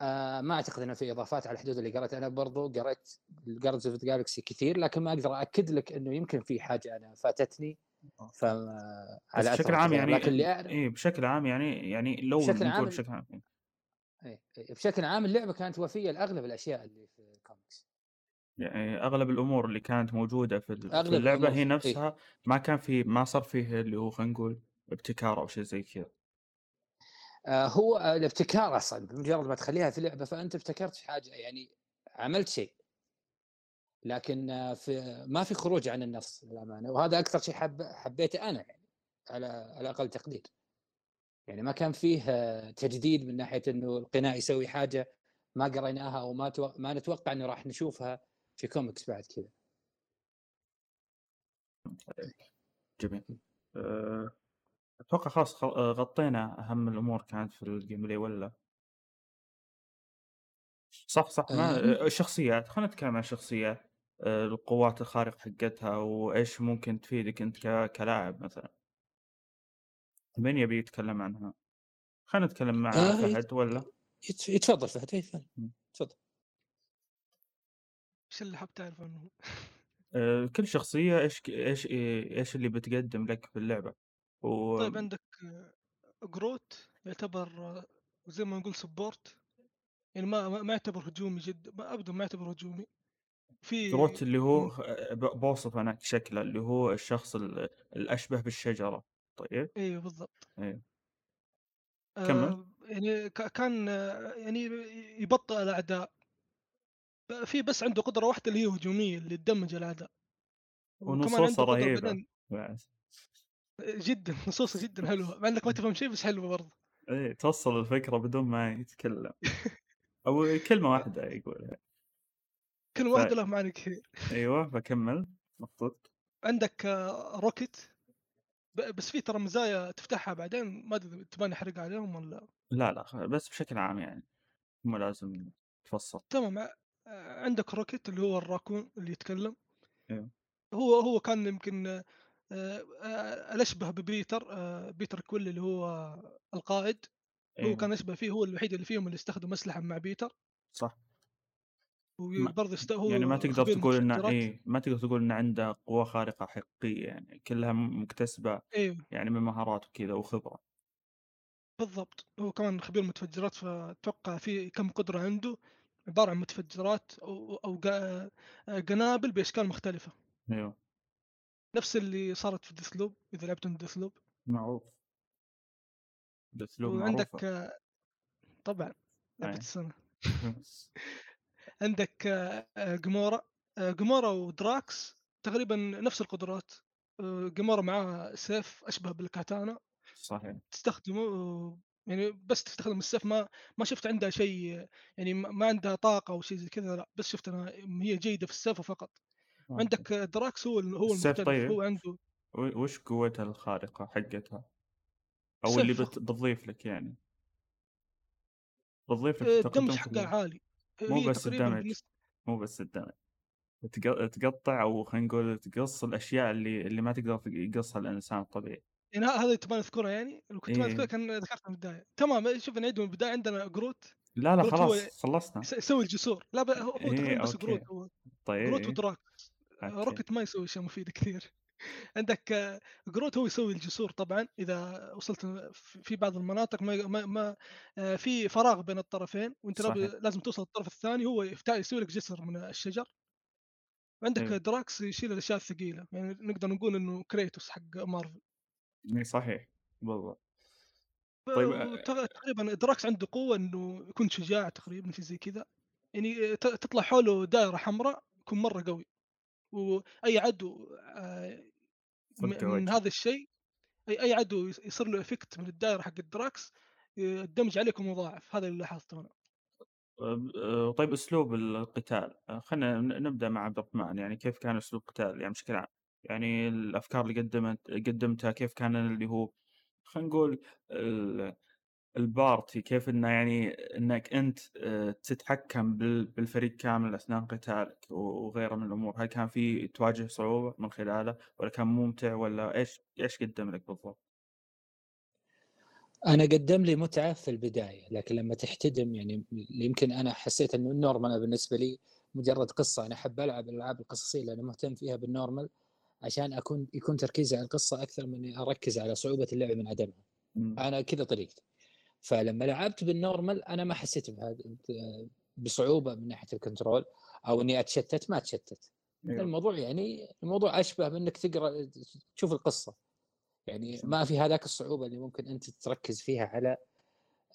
آه ما أعتقد إنه في إضافات على الحدود اللي قريتها أنا برضو قريت Guardians of Galaxy كثير لكن ما أقدر اكد لك إنه يمكن في حاجة أنا فاتتني. ف بس بشكل عام يعني لكن اللي أعرف إيه بشكل عام يعني يعني لو بشكل عام- بشكل عام. إيه. إيه. إيه. بشكل عام اللعبة كانت وفية لأغلب الأشياء اللي في الكوميكس يعني أغلب الأمور اللي كانت موجودة في أغلب اللعبة هي إيه. نفسها ما كان في ما صار فيه اللي هو خلينا نقول ابتكار أو شيء زي كذا آه، هو الابتكار أصلا بمجرد ما تخليها في لعبة فأنت ابتكرت حاجة يعني عملت شيء لكن في ما في خروج عن النص للأمانة وهذا أكثر شيء حب حبيته أنا يعني على على أقل تقدير يعني ما كان فيه آه، تجديد من ناحية إنه القناع يسوي حاجة ما قريناها أو ما تو... ما نتوقع إنه راح نشوفها في كوميكس بعد كذا. جميل. أه، أتوقع خلاص خل- أه، غطينا أهم الأمور كانت في ال gameplay ولا؟ صح صح. ما الشخصيات خلينا نتكلم عن الشخصيات القوات الخارقة حقتها وإيش ممكن تفيدك أنت كلاعب مثلا. من يبي يتكلم عنها؟ خلينا نتكلم مع آه، فهد ولا؟ يت- يتفضل فهد إيه،. مم. تفضل. إيش اللي حاب تعرف عنه؟ أه، كل شخصية إيش إيش إيش اللي بتقدم لك في اللعبة؟ و... طيب عندك آه، جروت يعتبر آه، زي ما نقول support يعني ما ما يعتبر هجومي جدا ما ابدا ما يعتبر هجومي. في جروت اللي هو بوصف أنا شكله اللي هو الشخص ال- الأشبه بالشجرة. طيب. أيوه بالضبط. إيه. كمل. آه يعني كان آه، يعني يبطئ الأعداء. في بس عنده قدرة واحدة اللي هي هجومية اللي تدمج الأعداء. ونصوصة رهيبة. بعد جدا نصوصة جدا حلوة مع إنك ما تفهم شيء بس حلوة برضه. إيه توصل الفكرة بدون ما يتكلم. أو كلمة واحدة يقول كل ف... واحد له معاني كثير. أيوه بكمل نقطتك عندك آه، روكيت. بس في ترى مزايا تفتحها بعدين ما ادري تبغى نحرق عليهم ولا لا لا بس بشكل عام يعني مو لازم تفصل تمام عندك روكيت اللي هو الراكون اللي يتكلم. أيوه هو هو كان يمكن آه، آه، الأشبه ببيتر آه، بيتر كويل اللي هو القائد. هو أيوه كان يشبه فيه هو الوحيد اللي فيهم اللي استخدم أسلحة مع بيتر. صح. ما... وبرضه است... هو يعني ما تقدر تقول انه إيه ما تقدر تقول انه عنده قوة خارقة حقيقية يعني كلها م- مكتسبة أيوه. يعني من مهارات وكذا وخبرة. بالضبط. هو كمان خبير متفجرات فأتوقع في كم قدرة عنده. عبارة عن متفجرات أو أو قنابل بأشكال مختلفة. أيوه. نفس اللي صارت في ديثلوب إذا لعبتوا ديثلوب. معروف. باسلوب وعندك معروفة. آه، طبعا لعبة إيه السنة. عندك آه، آه، جمورا آه، جمورا ودراكس تقريبا نفس القدرات آه، جمورا معاه سيف أشبه بالكاتانا. صحيح. تستخدمه يعني بس تستخدم السيف ما ما شفت عندها شيء يعني ما عندها طاقة أو شيء زي كذا لا بس شفت أنا هي جيدة في السيف فقط. آه. عندك دراكس هو هو السيف طيب. هو عنده وش قوتها الخارقة حقتها؟ أو اللي. بتضيف لك يعني. بتضيف لك ال damage حقها ال... عالي. مو هي بس ال damage مو بس ال damage. تق- تقطع أو خلينا نقول تقص الأشياء اللي اللي ما تقدر يقصها الإنسان الطبيعي يعني ه- هذا تبغى نذكرها يعني لو كنت ما اذكرها إيه. كان ذكرتها من البداية. تمام شوف نعيد من البداية عندنا جروت لا لا جروت خلاص خلصنا. يس- يسوي الجسور. لا هو إيه تقريبا بس جروت هو طيب. جروت ودراك روكيت ما يسوي اشياء مفيده كثير. عندك آه، جروت هو يسوي الجسور طبعا إذا وصلت في بعض المناطق ما ما, ما آه، في فراغ بين الطرفين وأنت صحيح. لازم توصل الطرف الثاني هو يسوي لك جسر من الشجر. وعندك إيه. دراكس يشيل الأشياء الثقيلة يعني نقدر نقول إنه كريتوس حق مارفل. إيه صحيح بالضبط طيب آه، وتق- تقريبا دراكس عنده قوة إنه يكون شجاع تقريبا في زي كذا. يعني تطلع حوله دائرة حمراء يكون مرة قوي. وأي عدو آه، م- من هذا الشيء أي أي عدو يص- يصير له effect من الدائرة حق الدراكس ال damage عليكم مضاعف هذا اللي لاحظته أنا. آه، آه، طيب أسلوب القتال. آه، خلينا نبدأ مع عبد الرحمن. يعني كيف كان أسلوب القتال؟ يعني بشكل عام يعني الأفكار اللي قدمت قدمتها كيف كان اللي هو خلينا نقول ال- ال party كيف إنه يعني إنك أنت آه، تتحكم بال- بالفريق كامل أثناء قتالك وغيره من الأمور هل كان في تواجه صعوبة من خلاله ولا كان ممتع ولا إيش إيش قدم لك بالضبط؟ أنا قدم لي متعة في البداية لكن لما تحتدم يعني يمكن أنا حسيت إنه ال normal بالنسبة لي مجرد قصة أنا أحب ألعب الألعاب القصصية لأن مهتم فيها بال normal عشان أكون يكون تركيزي على القصة أكثر من اني أركز على صعوبة اللعب من عدمها. أنا كذا طريقتي فلما لعبت بال normal أنا ما حسيت بهذا بصعوبة من ناحية ال control أو إني أتشتت ما أتشتت. أيوه الموضوع يعني الموضوع أشبه بأنك تقرأ تشوف القصة. يعني. ما في هذاك الصعوبة اللي ممكن أنت تركز فيها على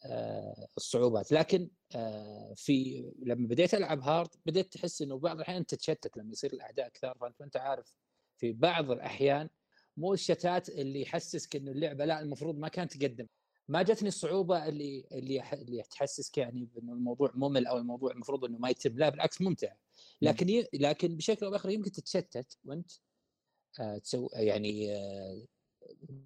آه، الصعوبات. لكن آه، في لما بديت ألعب hard بديت تحس إنه بعض الأحيان تتشتت لما يصير الأعداء كثار. فأنت عارف في بعض الأحيان مو الشتات اللي يحسسك إنه اللعبة لا المفروض ما كانت تقدم. ما جتني الصعوبة اللي اللي اللي تحسسك يعني بأنه الموضوع ممل أو الموضوع المفروض إنه ما يتم لا بالعكس ممتع. لكن ي... لكن بشكل أو بآخر يمكن تتشتت وأنت آه، تسوي يعني آه،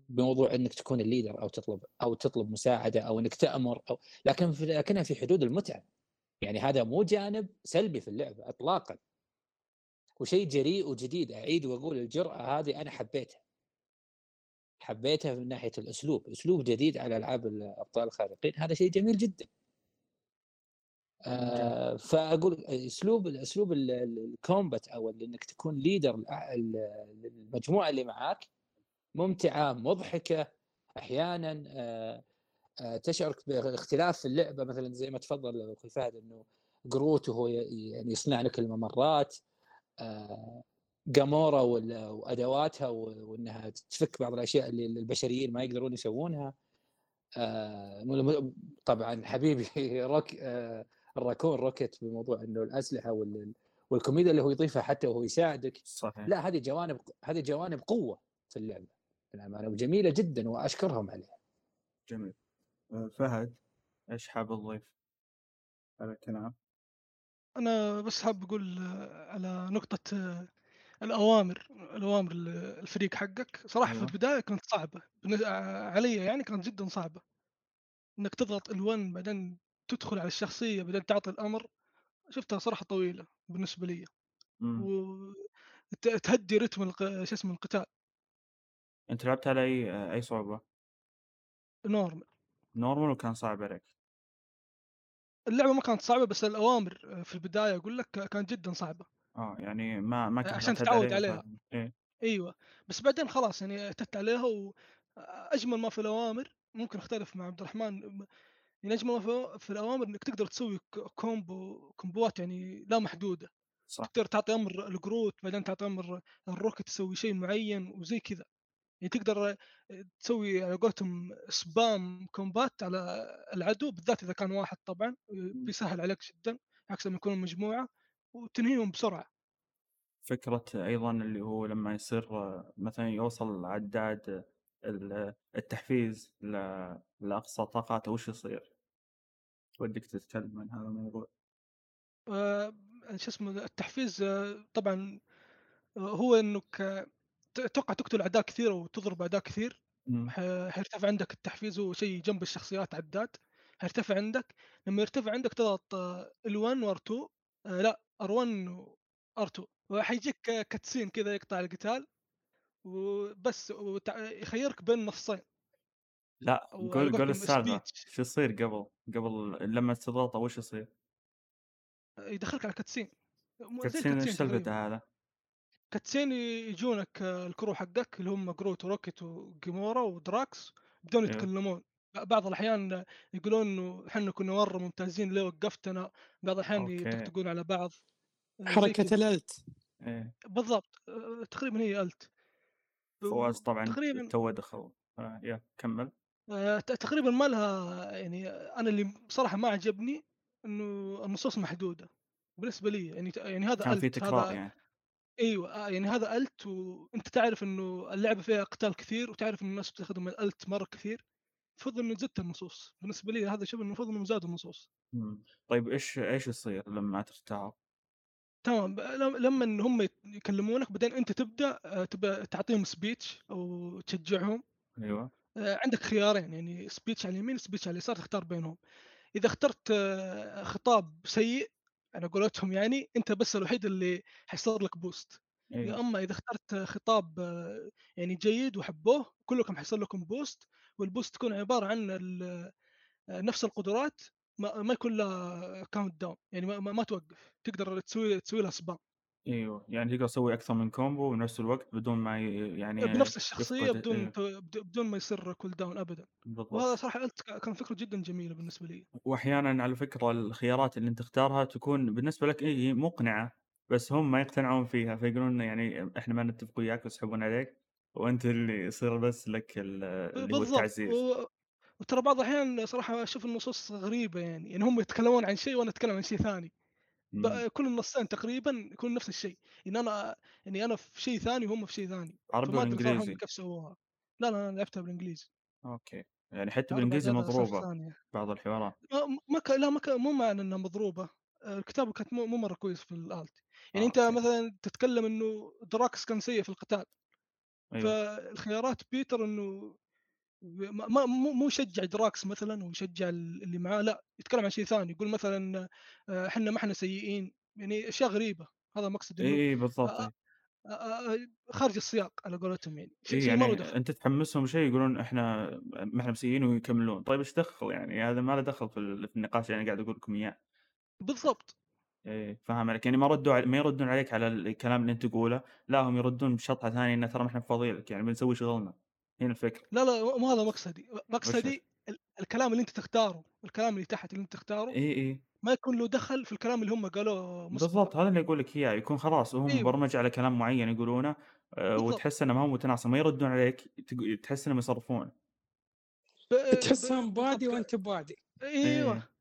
بموضوع إنك تكون الليدر أو تطلب أو تطلب مساعدة أو إنك تأمر أو لكن في لكنها في حدود المتعة. يعني هذا مو جانب سلبي في اللعبة اطلاقا. وشيء جريء وجديد أعيد وأقول الجرأة هذه أنا حبيتها. حبيتها من ناحية الأسلوب أسلوب جديد على ألعاب الابطال الخارقين هذا شيء جميل جدا. آه فأقول أسلوب أسلوب ال- ال- الكومبات أو إنك تكون ليدر المجموعة اللي معاك ممتعة مضحكة أحيانا آه آه، تشعر باختلاف في اللعبة مثلا زي ما تفضل أخوي فهد إنه Groot وهو يعني يصنع لك الممرات. آه، Gamora وأدواتها وإنها تفك بعض الأشياء اللي البشريين ما يقدرون يسوونها. آه، طبعا حبيبي روك الراكون Rocket بموضوع إنه الأسلحة والكوميديا اللي هو يضيفها حتى وهو يساعدك. صحيح. لا هذه جوانب هذه جوانب قوة في اللعبة. للامانه وجميله جدا وأشكرهم عليها. جميل. آه، فهد إيش حاب تضيف؟ على الكلام؟ أنا بس حاب أقول آه، على نقطة الأوامر الأوامر الفريق حقك صراحة في أيوه. البداية كانت صعبة علي يعني كانت جدا صعبة إنك تضغط ال1 بعدين تدخل على الشخصية بعدين تعطي الأمر شفتها صراحة طويلة بالنسبة لي إمم. وتهدي رتم شو اسمه القتال أنت لعبت على أي أي صعوبة؟ normal normal وكان صعب عليك؟ اللعبة ما كانت صعبة بس الأوامر في البداية أقول لك كانت جدًا صعبة. آه، يعني ما ما كنت عشان تتعود عليها. إيه. أيوه، بس بعدين خلاص يعني اعتدت عليها وأجمل ما في الأوامر ممكن أختلف مع عبد الرحمن يعني أجمل ما في في الأوامر إنك تقدر تسوي combo كومبوات يعني لا محدودة. صح. تقدر تعطي أمر ال Groot بعدين تعطي أمر ال Rocket تسوي شيء معين وزي كذا. يعني تقدر تسوي على قولتهم spam كومبات على العدو بالذات إذا كان واحد طبعا بيسهل عليك جدا عكس لما يكونوا مجموعة وتنهيهم بسرعة فكرة أيضا اللي هو لما يصير مثلا يوصل عداد التحفيز لأقصى طاقاته وش يصير؟ ودك تتكلم عن هذا الموضوع آه شو اسمه التحفيز آه، طبعا آه، هو إنك أتوقع تقتل أعداء كثير وتضرب أعداء كثير. حيرتفع عندك التحفيز هو شيء جنب الشخصيات عداد حيرتفع عندك لما يرتفع عندك تضغط L1 و R2 لا R1 و R2 وحيجيك cutscene كذا يقطع القتال وبس يخيرك بين نصين لا قول قول السالفة شو يصير قبل قبل لما تضغط وش يصير؟ يدخلك على cutscene cutscene إيش سالفته هذا؟ cutscene يجونك ال crew حقك اللي هم Groot و Rocket و Gamora و Drax بدون أيوه. يتكلمون بعض الأحيان يقولون إنه إحنا كنا مرة ممتازين ليه وقفتنا؟ بعض الأحيان يطقطقون على بعض حركة ال ult. إيه. بالضبط تقريبا هي ult. فواز طبعا تقريبا تو دخل آه يا كمل. آه تقريبا ما لها يعني أنا اللي بصراحة ما عجبني إنه النصوص محدودة. بالنسبة لي يعني يعني هذا كان في تكرار يعني. أيوه آه يعني هذا ult وانت تعرف إنه اللعبة فيها قتال كثير وتعرف إن الناس بتستخدم ال ult مرة كثير. المفروض انه زدت النصوص. بالنسبة لي هذا شوف المفروض انه زاد النصوص. إمم. طيب إيش إيش يصير لما ترتاح؟ تمام. لما هم يكلمونك بعدين أنت تبدأ آه، تعطيهم speech أو تشجعهم. أيوه. آه، عندك خيارين يعني speech على اليمين speech على اليسار تختار بينهم. إذا اخترت آه، خطاب سيء على قولتهم يعني أنت بس الوحيد اللي حيصير لك boost. يا أما إذا اخترت خطاب يعني جيد وحبوه كلكم حيصير لكم boost وال boost تكون عبارة عن نفس القدرات ما, ما يكون لها count down يعني ما, ما توقف تقدر تسوي تسوي لها spam إيوه يعني تقدر تسوي أكثر من combo بنفس الوقت بدون ما يعني بنفس الشخصية بدون إيه. بدون ما يصير cool down ابدا. بالضبط. وهذا صراحة كان فكرة جدا جميلة بالنسبة لي. واحيانا على فكرة الخيارات اللي أنت تختارها تكون بالنسبة لك إيه مقنعة بس هم ما يقتنعون فيها فيقولون يعني إحنا ما نتفق وياك ويسحبون عليك. وانت اللي يصير بس لك اللي هو التعزيز. و... وترى بعض الأحيان صراحة أشوف النصوص غريبة يعني يعني هم يتكلمون عن شيء وأنا أتكلم عن شيء ثاني. كل النصين تقريبا يكون نفس الشيء. ان أنا يعني أنا في شيء ثاني وهم في شيء ثاني. عربي ولا انجليزي؟ كيف سووها. لا لا أنا لعبتها بالإنجليزي. okay. يعني حتى بالإنجليزي مضروبة بعض الحوارات. ما, ما ك... لا ما ك... مو معنى إنها مضروبة. الكتابة كانت مو, مو مرة كويس في ال ult يعني أنت okay. مثلا تتكلم إنه Drax كان سيء في القتال. أيوه. فالخيارات بيتر إنه ما مو مو يشجع Drax مثلا ويشجع اللي معاه لا يتكلم عن شيء ثاني. يقول مثلا آه، إحنا ما إحنا سيئين. يعني أشياء غريبة. هذا مقصد إنه اي بالضبط آه، آه، خارج السياق على قولتهم يعني. شيء إيه يعني دخل. أنت تحمسهم شيء يقولون إحنا ما إحنا مسيئين ويكملون. طيب إيش دخل يعني؟ هذا ما له دخل في النقاش يعني قاعد أقول لكم إياه. بالضبط. إيه فاهم عليك؟ يعني ما ردوا علي... ما يردون عليك على الكلام اللي أنت تقوله لا هم يردون بشطحة ثانية إنه ترى ما إحنا فاضيين لك يعني بنسوي شغلنا. هنا الفكرة. لا لا مو هذا مقصدي. مقصدي الكلام اللي أنت تختاره الكلام اللي تحت اللي أنت تختاره اي اي ما يكون له دخل في الكلام اللي هم قالوه بالضبط هذا اللي أقول لك إياه يكون خلاص هو أيوه مبرمج على كلام معين يقولونه آه، وتحس إنه ما هو متناسق ما يردون عليك تحس إنهم يصرفون ب... تحسهم بادي. وأنت بوادي أيوه. إيه.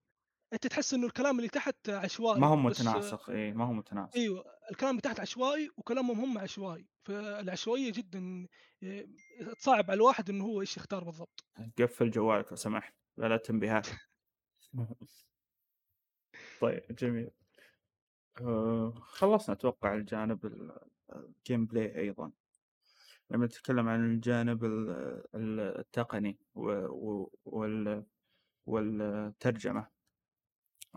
أنت تحس إنه الكلام اللي تحت ما عشوائي هو بس متناسق اي ما هو متناسق. أيوه الكلام اللي تحت عشوائي وكلامهم هم عشوائي. فالعشوائية جدا تصعب على الواحد إنه هو إيش يختار بالضبط. قفل جوالك لو سمحت لا لا تنبيهات طيب جميل. آه، خلصنا أتوقع الجانب ال- ال gameplay أيضا. لما نتكلم عن الجانب ال- ال- التقني و- و- وال والترجمة.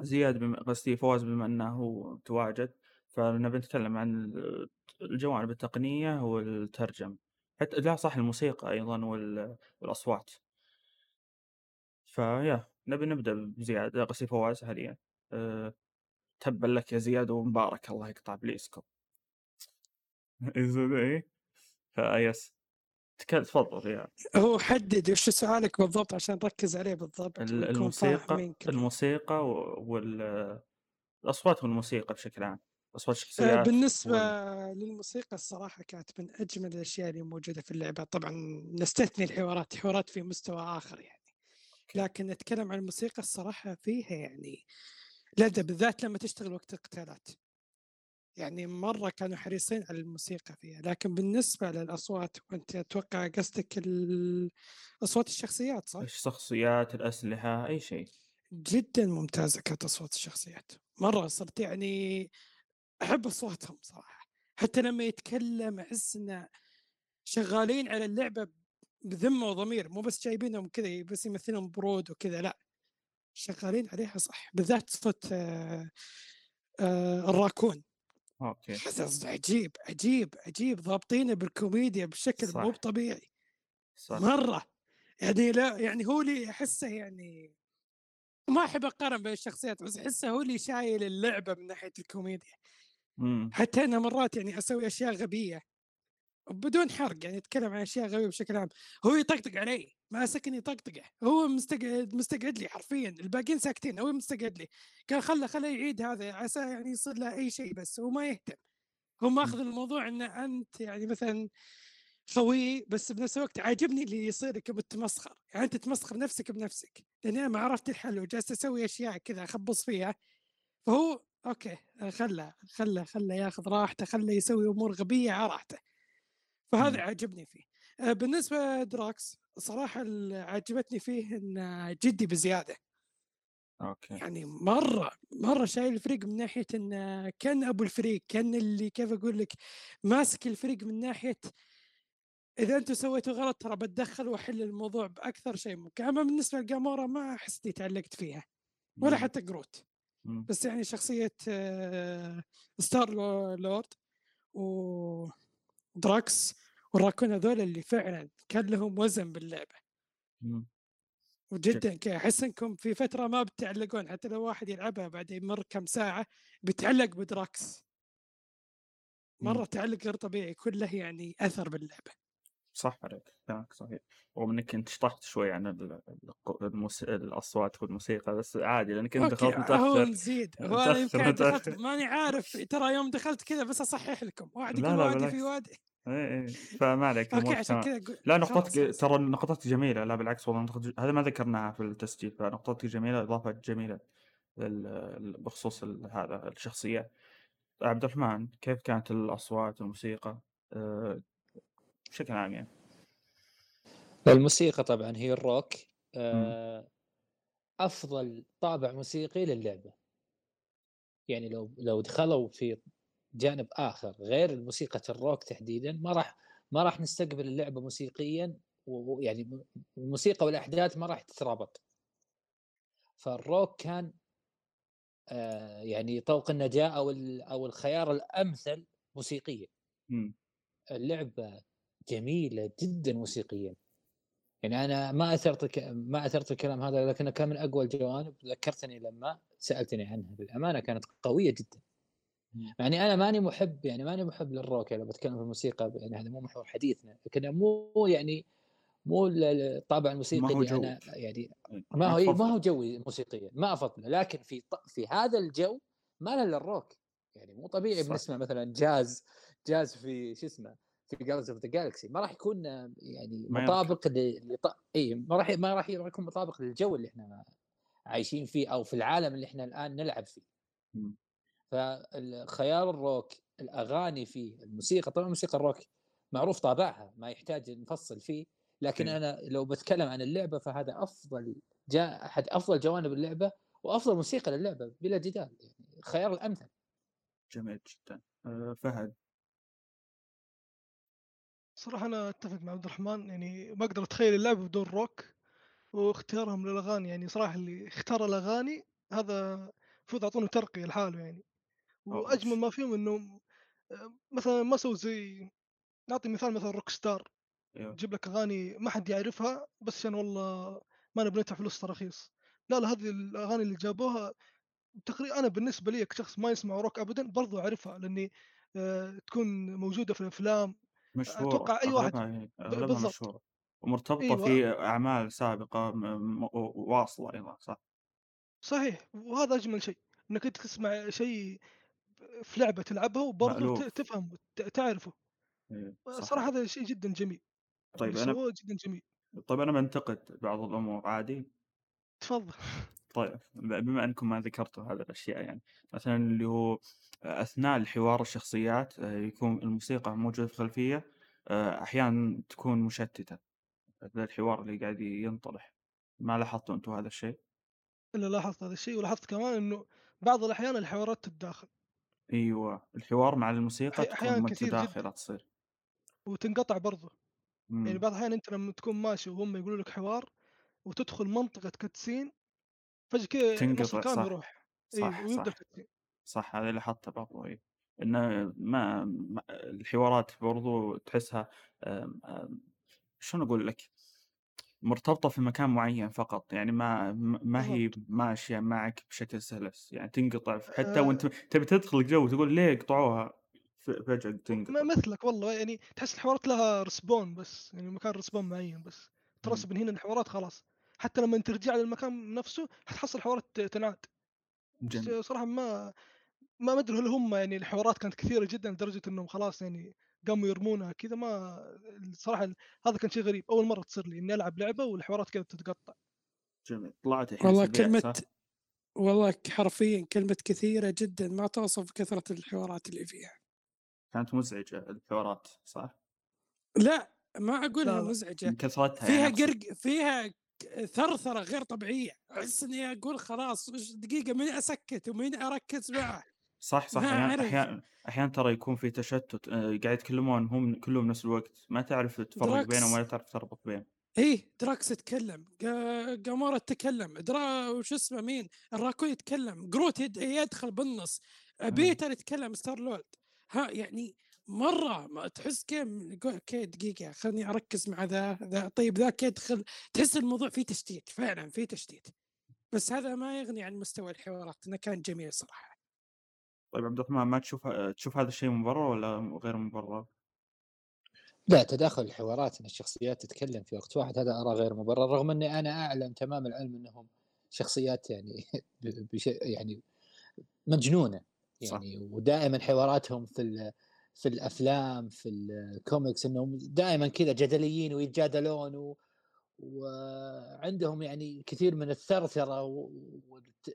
زياد بم- قصدي فواز بما إنه هو متواجد فنبي نتكلم عن ال- الجوانب التقنية والترجمة. حتى لا صح الموسيقى أيضا وال- والأصوات. فيا نبي نبدأ بزياد قصدي فواز حاليا. أه تبا لك يا زياد ومبارك الله يقطع بليسكم. إيه؟ فيس تفضل يا هو حدد وش سؤالك بالضبط عشان نركز عليه بالضبط الموسيقى الموسيقى والاصوات والموسيقى بشكل عام أصوات الشخصيات بالنسبة وال... للموسيقى الصراحة كانت من أجمل الأشياء اللي موجودة في اللعبة. طبعا نستثني الحوارات الحوارات في مستوى آخر يعني. لكن نتكلم عن الموسيقى الصراحة فيها يعني لذة بالذات لما تشتغل وقت القتالات يعني مرة كانوا حريصين على الموسيقى فيها لكن بالنسبة للأصوات وأنت أتوقع قصدك أصوات الشخصيات صح؟ الشخصيات الأسلحة أي شيء. جدا ممتازة كانت أصوات الشخصيات. مرة صرت يعني أحب أصواتهم صراحة. حتى لما يتكلم أحس إنه شغالين على اللعبة بذمة وضمير. مو بس جايبينهم كذا بس يمثلهم برود وكذا لا. شغالين عليها صح بالذات صوت آه، آه، الراكون. okay. حس عجيب عجيب عجيب ضابطينه بالكوميديا بشكل مو طبيعي. صح. مرة يعني لا يعني هو اللي أحسه يعني ما أحب أقارن بين الشخصيات بس أحسه هو اللي شايل اللعبة من ناحية الكوميديا. إمم. حتى أنا مرات يعني أسوي أشياء غبية. بدون حرق يعني أتكلم عن أشياء غبية بشكل عام. هو يطقطق علي ماسكني طقطقه هو مستقعد مستقعد لي حرفيا. الباقيين ساكتين هو مستقعد لي. قال خله خله يعيد هذا عسى يعني يصير له أي شيء بس هو ما يهتم. هو ماخذ الموضوع إن أنت يعني مثلا خوي بس بنفس الوقت عاجبني اللي يصير لك بتمسخر يعني أنت تمسخر نفسك بنفسك. لأني أنا ما عرفت الحل وجالس أسوي أشياء كذا أخبص فيها. فهو okay خله خله خله ياخذ راحته خله يسوي أمور غبية على راحته. فهذا مم. عجبني فيه آه، بالنسبة دراكس صراحة اللي عجبتني فيه انه جدي بزيادة okay يعني مرة مرة شايل الفريق من ناحية انه كان أبو الفريق كان اللي كيف أقول لك ماسك الفريق من ناحية إذا أنتم سويتوا غلط ترى بتدخل وأحل الموضوع بأكثر شيء ممكن أما بالنسبة لجامورا ما إني تعلقت فيها ولا مم. حتى جروت مم. بس يعني شخصية آه، Star Lo- Lord ودراكس والراكون هذول اللي فعلا كان لهم وزن باللعبة مم. وجدا أحس إنكم في فترة ما بتعلقون حتى لو واحد يلعبها بعد يمر كم ساعة بيتعلق بدراكس مم. مرة تعلق غير طبيعي كله يعني أثر باللعبة صح عليك كلامك صحيح. رغم إنك انت شطحت شوي عن الموس... الأصوات والموسيقى بس عادي لأنك أنت دخلت هو متأخر. نزيد. هو أنا يمكن دخلت ماني عارف. ترى يوم دخلت كذا بس أصحح لكم. واحد يقول وادي في وادي إيه إيه. فما عليك أوكي عشان كذا لا نقطتك ترى نقطتك جميلة. لا بالعكس والله نقطة هذا ما ذكرناها في التسجيل فنقطتك جميلة إضافة جميلة بخصوص هذا الشخصيات عبد الرحمن كيف كانت الأصوات والموسيقى؟ أه، بشكل عام يعني الموسيقى طبعا هي الروك. آه، أفضل طابع موسيقي للعبة يعني لو لو دخلوا في جانب آخر غير موسيقى الروك تحديدا ما راح ما راح نستقبل اللعبة موسيقيا ويعني الموسيقى والأحداث ما راح تترابط فالروك كان آه، يعني طوق النجاة أو أو الخيار الأمثل موسيقيا. اللعبة جميلة جدا موسيقيا يعني أنا ما أثرت ك... ما أثرت الكلام هذا لكنه كان من أقوى الجوانب ذكرتني لما سألتني عنها بالأمانة كانت قوية جدا. يعني أنا ماني محب يعني ماني محب للروك يعني لو بتكلم في الموسيقى يعني هذا مو محور حديثنا لكن مو يعني مو ال- ال- الطابع الموسيقي ما هو اللي أنا جوك. يعني إيه، ما هو إيه، ما تفضل. هو جوي موسيقيا ما أفضله لكن في ط- في هذا الجو ما له إلا الروك يعني مو طبيعي. بنسمع مثلا jazz jazz في شو اسمه في Guardians of the Galaxy ما راح يكون آه، يعني مطابق ل... إي ما راح ما راح يكون مطابق للجو اللي إحنا عايشين فيه أو في العالم اللي إحنا الآن نلعب فيه. مم. فخيار الروك الأغاني فيه الموسيقى طبعا موسيقى الروك معروف طابعها ما يحتاج نفصل فيه لكن. أنا لو بتكلم عن اللعبة فهذا أفضل جاء أحد أفضل جوانب اللعبة وأفضل موسيقى للعبة بلا جدال يعني الخيار الأمثل. جميل جدا. آه، فهد. صراحة أنا أتفق مع عبد الرحمن يعني ما أقدر أتخيل اللعبة بدون روك واختيارهم للأغاني يعني صراحة اللي اختار الأغاني هذا المفروض أعطونه ترقية لحاله يعني وأجمل؟ ما فيهم إنهم آه، مثلا ما سووا زي نعطي مثال مثلا روك ستار تجيب لك أغاني ما حد يعرفها بس عشان والله ما نبي ندفع فلوس تراخيص لا لا هذه الأغاني اللي جابوها تقريبا أنا بالنسبة لي كشخص ما يسمع روك أبدا برضو أعرفها لأني آه، تكون موجودة في الأفلام مشهورة أتوقع أي واحد أغلبها أغلبها بالضبط. مشهورة ومرتبطة أيوه. في أعمال سابقة م- م- واصلة أيضا صح؟ صحيح وهذا أجمل شيء إنك أنت تسمع شيء في لعبة تلعبها وبرضه تفهم تعرفه. إيه، صراحة هذا شيء جدا جميل طيب سووه جدا جميل. طيب أنا بنتقد بعض الأمور عادي؟ تفضل. طيب بما أنكم ما ذكرتوا هذه الأشياء يعني مثلا اللي هو أثناء الحوار الشخصيات آه، يكون الموسيقى موجودة في الخلفية آه، أحيانا تكون مشتتة. ذا الحوار اللي قاعد ينطرح. ما لاحظتوا أنتم هذا الشيء؟ إلا لاحظت هذا الشيء ولاحظت كمان إنه بعض الأحيان الحوارات تتداخل. أيوة. الحوار مع الموسيقى تكون متداخلة تصير. وتنقطع برضه يعني. بعض الأحيان أنت لما تكون ماشي وهم يقولوا لك حوار وتدخل منطقة كاتسين فجاه تنقطع صح يروح. صح ويبدأ صح صح هذا اللي لاحظته برضو إيه. إنه ما, ما الحوارات برضو تحسها شلون أقول لك؟ مرتبطة في مكان معين فقط يعني ما ما هي ماشية معك بشكل سلس يعني تنقطع حتى وأنت آه تبي تدخل الجو تقول ليه قطعوها؟ ف- فجأة ما تنقطع. مثلك والله يعني تحس الحوارات لها رسبون بس يعني مكان رسبون معين بس. ترسب من هنا الحوارات خلاص. حتى لما ترجع للمكان نفسه حتحصل الحوارات ت- تنعاد. جميل. صراحة ما ما ادري هل هم يعني الحوارات كانت كثيرة جدا لدرجة إنهم خلاص يعني قاموا يرمونها كذا ما الصراحة هذا كان شيء غريب. أول مرة تصير لي إني ألعب لعبة والحوارات كذا تتقطع. جميل. طلعت الحين والله صح؟ والله حرفيا كلمة كثيرة جدا ما توصف كثرة الحوارات اللي فيها. كانت مزعجة الحوارات صح؟ لا ما مزعجة. من كثرتها فيها يعني قرق فيها ثرثرة غير طبيعية. أحس إني أقول خلاص وش دقيقة مين أسكت ومين أركز معه. صح صح. أحيانا أحيانا ترى يكون في تشتت آه، قاعد يتكلمون هم كلهم نفس الوقت. ما تعرف تفرق بينهم ولا تعرف تربط بينهم. إيه دراكس يتكلم. جا- جامورا تتكلم درا وش اسمه مين؟ الراكون يتكلم. جروت يد- يدخل بالنص. بيتر يتكلم Star Lord. ها يعني مرة ما تحس كيف يقول okay دقيقة خليني أركز مع ذا ذا طيب ذاك يدخل تحس الموضوع فيه تشتيت فعلا فيه تشتيت. بس هذا ما يغني عن مستوى الحوارات إنه كان جميل صراحة. طيب عبد الرحمن ما تشوف تشوف هذا الشيء مبرر ولا غير مبرر؟ لا تداخل الحوارات إن الشخصيات تتكلم في وقت واحد هذا أرى غير مبرر رغم إني أنا أعلم تمام العلم إنهم شخصيات يعني ب- بش يعني مجنونة صح. يعني ودائما حواراتهم في ال- في الأفلام في الكوميكس إنهم دائما كذا جدليين ويتجادلون و وعندهم يعني كثير من الثرثرة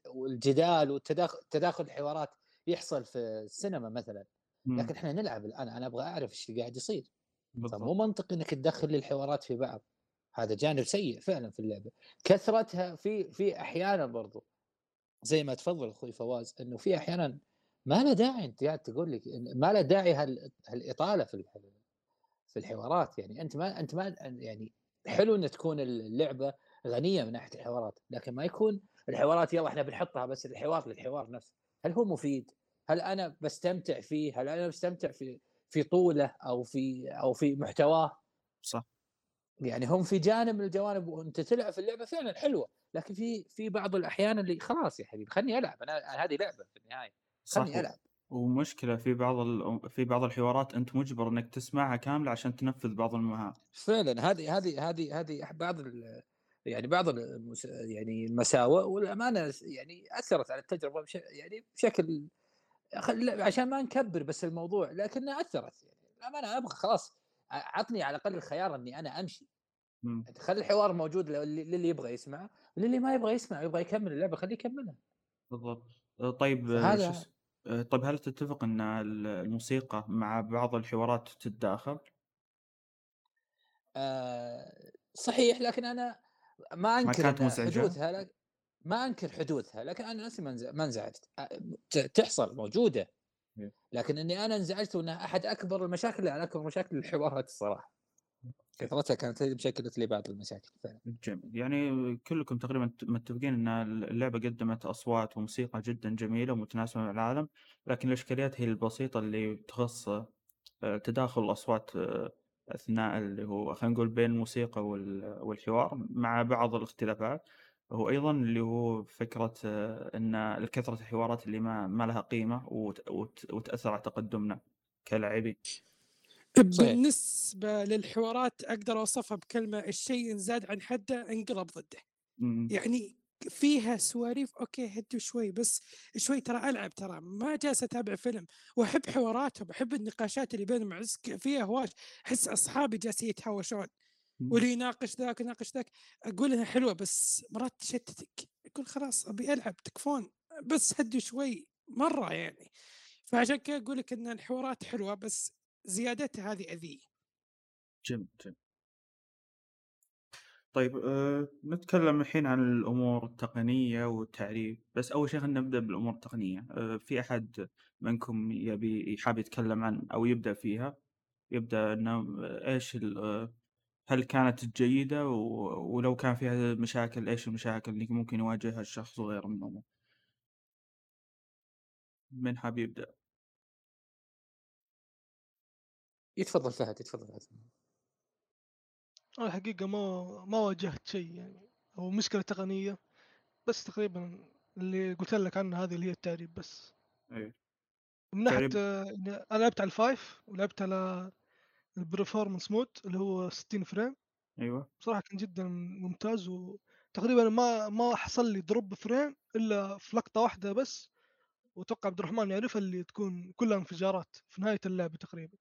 والجدال والتداخل تداخل الحوارات يحصل في السينما مثلا. مم. لكن إحنا نلعب الآن أنا أبغى أعرف إيش اللي قاعد يصير. فمو بالضبط. منطقي إنك تدخل الحوارات في بعض. هذا جانب سيء فعلا في اللعبة. كثرتها في في أحيانا برضو زي ما تفضل أخوي فواز إنه في أحيانا ما له داعي أنت قاعد تقول لك إن ما له داعي هال- هالإطالة في في الحوارات يعني أنت ما أنت ما يعني حلو إن تكون اللعبة غنية من ناحية الحوارات لكن ما يكون الحوارات يلا إحنا بنحطها بس الحوار للحوار نفسه هل هو مفيد؟ هل أنا بستمتع فيه؟ هل أنا بستمتع في في طوله أو في أو في محتواه؟ صح يعني هم في جانب من الجوانب وأنت تلعب في اللعبة فعلا حلوة لكن في في بعض الأحيان اللي خلاص يا حبيبي خلني ألعب أنا هذه لعبة في النهاية خلني ألعب ومشكلة في بعض ال في بعض الحوارات أنت مُجبر إنك تسمعها كاملة عشان تنفذ بعض المهام. فعلًا هذه هذه هذه هذه بعض ال يعني بعض المس يعني المساوئ والأمانة يعني أثّرت على التجربة بش يعني بشكل خل عشان ما نكبّر بس الموضوع لكنها أثّرت يعني الأمانة أبغى خلاص عطني على الأقل الخيار إني أنا أمشي. إمم. خلّي الحوار موجود للي للي يبغى يسمع، وللي ما يبغى يسمع يبغى يكمل اللعبة خليه يكملها. بالضبط. آآ طيب فهذا اس آآ طيب هل تتفق ال الموسيقى مع بعض الحوارات تتداخل؟ آآ صحيح لكن أنا ما ما أنكر كانت مزعجة؟ حدوثها لك ما أنكر حدوثها، لكن أنا نفسي ما انز ما انزعجت تحصل موجودة، إيه. لكن إني أنا انزعجت وإنها أحد أكبر المشاكل يعني أكبر مشاكل الحوارات الصراحة. كثرتها كانت مشكلت لي بعض المشاكل فعلًا. جميل. يعني كلكم تقريبًا مت متفقين إن ال اللعبة قدّمت أصوات وموسيقى جدًا جميلة ومتناسبة مع العالم، لكن الإشكاليات هي البسيطة اللي تخص آآ تداخل الأصوات آه، أثناء اللي هو خلينا نقول بين الموسيقى وال والحوار مع بعض الاختلافات، وأيضًا اللي هو فكرة آه، إن كثرة الحوارات اللي ما ما لها قيمة وت وت وتأثر على تقدمنا كلاعبين. صحيح. بالنسبة للحوارات أقدر أوصفها بكلمة الشيء إن زاد عن حده انقلب ضده. إمم. يعني فيها سواليف okay هدوا شوي بس شوي ترى ألعب ترى ما جالس أتابع فيلم وأحب حواراتهم أحب النقاشات اللي بينهم فيها هواش أحس أصحابي جالسين يتهاوشون إمم. واللي يناقش ذاك ويناقش ذاك أقول إنها حلوة بس مرات تشتتك أقول خلاص أبي ألعب تكفون بس هدوا شوي مرة يعني فعشان كذا أقول لك إن الحوارات حلوة بس زيادتها هذه أذية جميل، جميل. طيب آآ نتكلم الحين عن الأمور التقنية والتعريف، بس أول شيء خلينا نبدأ بالأمور التقنية، آآ في أحد منكم يبي حابب يتكلم عن أو يبدأ فيها؟ يبدأ إنه إيش ال آآ هل كانت جيدة و ولو كان فيها مشاكل إيش المشاكل اللي ممكن يواجهها الشخص وغيره من الأمور؟ من حاب يبدأ؟ يتفضل فهد، يتفضل فهد. أنا الحقيقة ما ما واجهت شيء يعني أو مشكلة تقنية، بس تقريبًا اللي قُلت لك عنها هذه اللي هي التعريب بس. أيوه. من ناحية تعريب إني أنا لعبت على ال5 ولعبت على الperformance mode اللي هو 60 فريم، أيوه. بصراحة كان جدًا ممتاز وتقريبًا ما ما حصل لي drop frame إلا في لقطة واحدة بس، وأتوقع عبد الرحمن يعرفها اللي تكون كلها انفجارات في نهاية اللعبة تقريبًا،.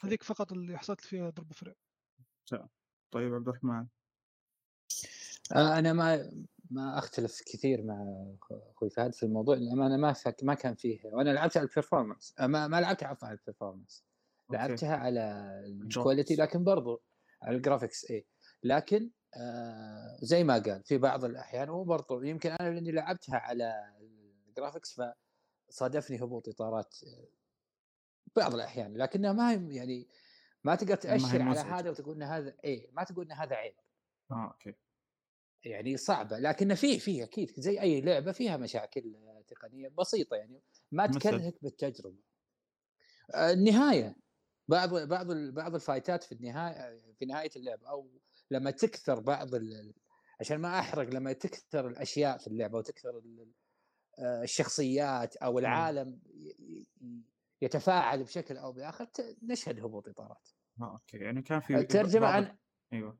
هذيك فقط اللي حصلت فيها frame. تمام. طيب عبد الرحمن؟ آه، أنا ما ما أختلف كثير مع أخ أخوي فهد في الموضوع للأمانة ما فك ما كان فيه وأنا لعبت على الperformance آآ ما ما لعبتها عفوا على أوكي. لعبتها على الgraphics. لكن برضو على الgraphics إيه، لكن آآ زي ما قال في بعض الأحيان وبرضو يمكن أنا لأني لعبتها على ال graphics فصادفني هبوط إطارات بعض الأحيان، لكنها ما هي يعني ما تقدر ما تأشر على. هذا وتقول إن هذا إيه، ما تقول إن هذا عيب. آه، okay. يعني صعبة، لكن فيه فيه أكيد زي أي لعبة فيها مشاكل تقنية بسيطة يعني ما؟ تكرهك بالتجربة. آآ النهاية بعض بعض بعض ال fight ات في النهاية في نهاية اللعبة أو لما تكثر بعض ال عشان ما أحرق لما تكثر الأشياء في اللعبة وتكثر آآ الشخصيات إمم. العالم يتفاعل بشكل أو بآخر ت نشهد هبوط إطارات. آه، okay. يعني كان في بعض عن أيوه.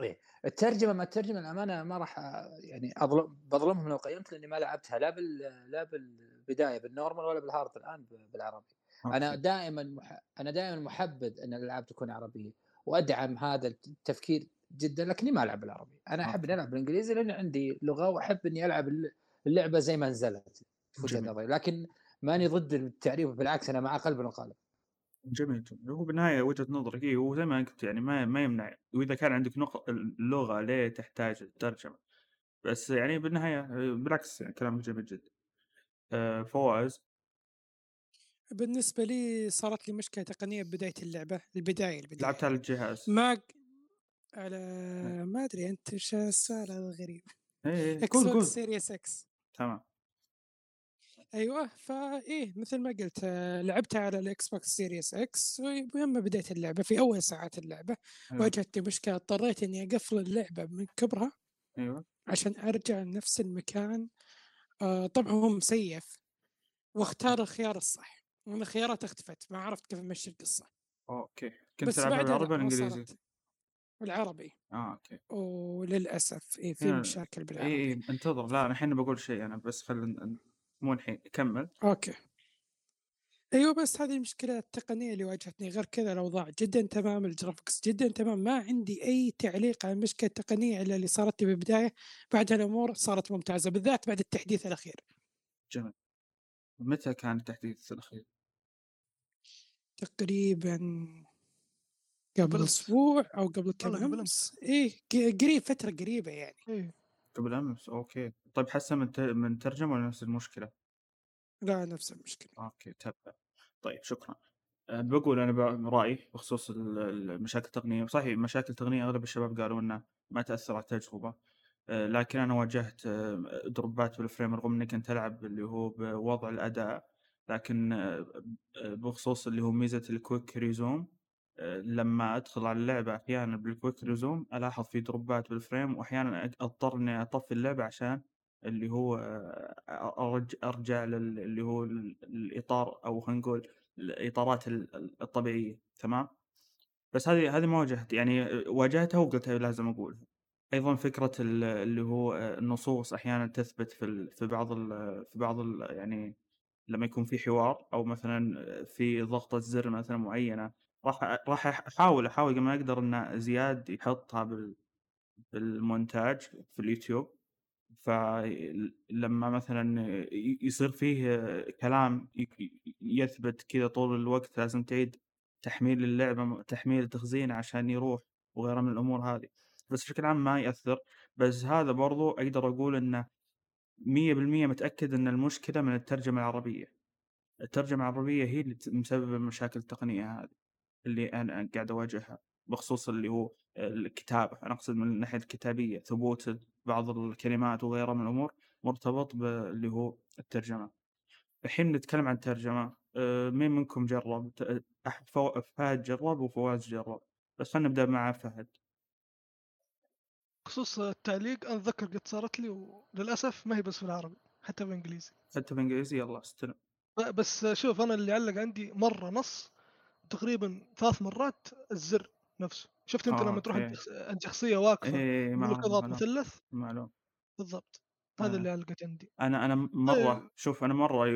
إيه، الترجمة ما الترجمة الأمانة ما راح يعني أظلم باظلمهم لو قيمت لأني ما لعبتها لا بال لا بالبداية بال normal ولا بال hard الآن ب بالعربي. okay. دائمًا مح أنا دائمًا محبذ أن الألعاب تكون عربية، وأدعم هذا الت التفكير جدًا، لكني ما ألعب بالعربي، أنا أحب إني أوكي. ألعب بالإنجليزي لأن عندي لغة وأحب إني ألعب ال اللعبة زي ما نزلت في جميل. نظري، لكن ماني ضد التعريب بالعكس أنا معاه قلبًا وقالبًا. جميل، جميل. هو بالنهاية وجهة نظرك إيه، وزي ما قلت يعني ما ما يمنع وإذا كان عندك نق اللغة ليه تحتاج الترجمة، بس يعني بالنهاية آآ بالعكس يعني كلامك جميل جدًا. آآ فواز؟ بالنسبة لي صارت لي مشكلة تقنية ببداية اللعبة، البداية البداية لعبتها على الجهاز. ما على إيه. ما أدري أنت إيش السؤال هذا. إيه، إيه. قُل، Xbox قُل. Series X. تمام. أيوه، فإيه مثل ما قلت لعبتها على الXbox Series X ولما بديت اللعبة في أول ساعات اللعبة أيوه. واجهتني مشكلة اضطريت إني أقفل اللعبة من كبرها أيوه. عشان أرجع لنفس المكان آآ طبعًا هو م save واختار الخيار الصح. وأن الخيارات اختفت ما عرفت كيف أمشي القصة أوكي كنت تلعبها بعدها بالعربي لا، ولا ما إنجليزي؟ صارت. بالعربي آه okay وللأسف إيه في هنا- مشاكل اي بالعربي اي انتظر لا الحين بقول شيء أنا بس خل مو الحين كمل. أوكي. أيوه بس هذه المشكلة التقنية اللي واجهتني. غير كذا الأوضاع جدا تمام ال graphics جدا تمام. ما عندي أي تعليق على المشكلة التقنية إلا اللي صارت لي بالبداية. بعدها الأمور صارت ممتازة بالذات بعد التحديث الأخير. جميل. متى كان التحديث الأخير؟ تقريبا قبل. أسبوع أو قبل كم أمس؟ ق- قريب فترة قريبة يعني. إيه. قبل أمس okay. طيب حسن من ت- من ترجمة ولا نفس المشكلة؟ لا نفس المشكلة. أوكي تبع طيب شكرا. أه، بقول أنا ب- رأيي بخصوص ال- ال- المشاكل التقنيه صحيح مشاكل التقنيه أغلب الشباب قالوا إنها ما تأثر على التجربة. أه، لكن أنا واجهت أه، دروبات بال frame رغم اني كنت العب اللي هو بوضع الأداء لكن أه، بخصوص اللي هو ميزة ال quick resume لما أدخل على اللعبة أحيانا بال quick resume ألاحظ في دروبات بال frame واحيانا أضطر إني أطفي اللعبة عشان اللي هو أرجع لل- اللي هو ال- الإطار أو خلينا نقول الإطارات ال- ال- الطبيعية تمام؟ بس هذه هذه ما واجهت يعني واجهتها وقلت لازم أقولها. أيضا فكرة ال- اللي هو النصوص أحيانا تثبت في في بعض في بعض يعني لما يكون في حوار أو مثلا في ضغطه زر مثلا معينة راح راح أحاول أحاول ما أقدر ان زياد يحطها بال بالمونتاج في اليوتيوب. فلما مثلا يصير فيه كلام يثبت كذا طول الوقت لازم تعيد تحميل اللعبة تحميل تخزين عشان يروح وغيرها من الأمور هذه. بس بشكل عام ما يأثر. بس هذا برضو أقدر أقول إنه مية بالمية متأكد إن المشكلة من الترجمة العربية. الترجمة العربية هي اللي مسببة المشاكل التقنية هذه اللي أنا قاعد أواجهها بخصوص اللي هو الكتابة. أنا أقصد من الناحية الكتابية ثبوت بعض الكلمات وغيرها من الأمور مرتبط باللي هو الترجمة. الحين نتكلم عن الترجمة. آه، مين منكم جرب؟ فو- فهد جرب وفواز جرب. بس خلينا نبدأ مع فهد. بخصوص التعليق أنا أتذكر قد صارت لي وللأسف ما هي بس بالعربي حتى بالانجليزي حتى بالإنجليزي يلا استلم بس شوف أنا اللي علق عندي مرة نص تقريبا ثلاث مرات الزر نفسه. شفت أنت لما تروح. عند شخص- عند شخصية واقفة إيه يقول لك معلوم اضغط مثلث معلوم بالضبط هذا آه. اللي علقت عندي أنا أنا مرة طيب. شوف أنا مرة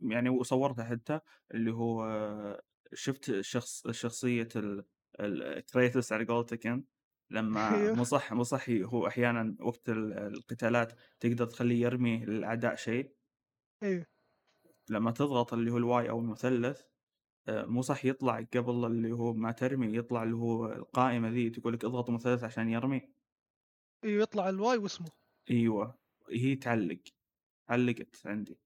يعني وصورتها حتى اللي هو شفت شخص شخصية ال- الكريتوس على قولتك أنت لما أيوه. مصح مصحي هو أحيانا وقت ال- القتالات تقدر تخليه يرمي للاعداء شيء أيوه لما تضغط اللي هو الواي أو المثلث مو صح يطلع قبل اللي هو ما ترمي يطلع اللي هو القائمة ذي تقول لك اضغط مثلث عشان يرمي؟ إيوه يطلع الواي واسمه. إيوه هي تعلق علقت عندي.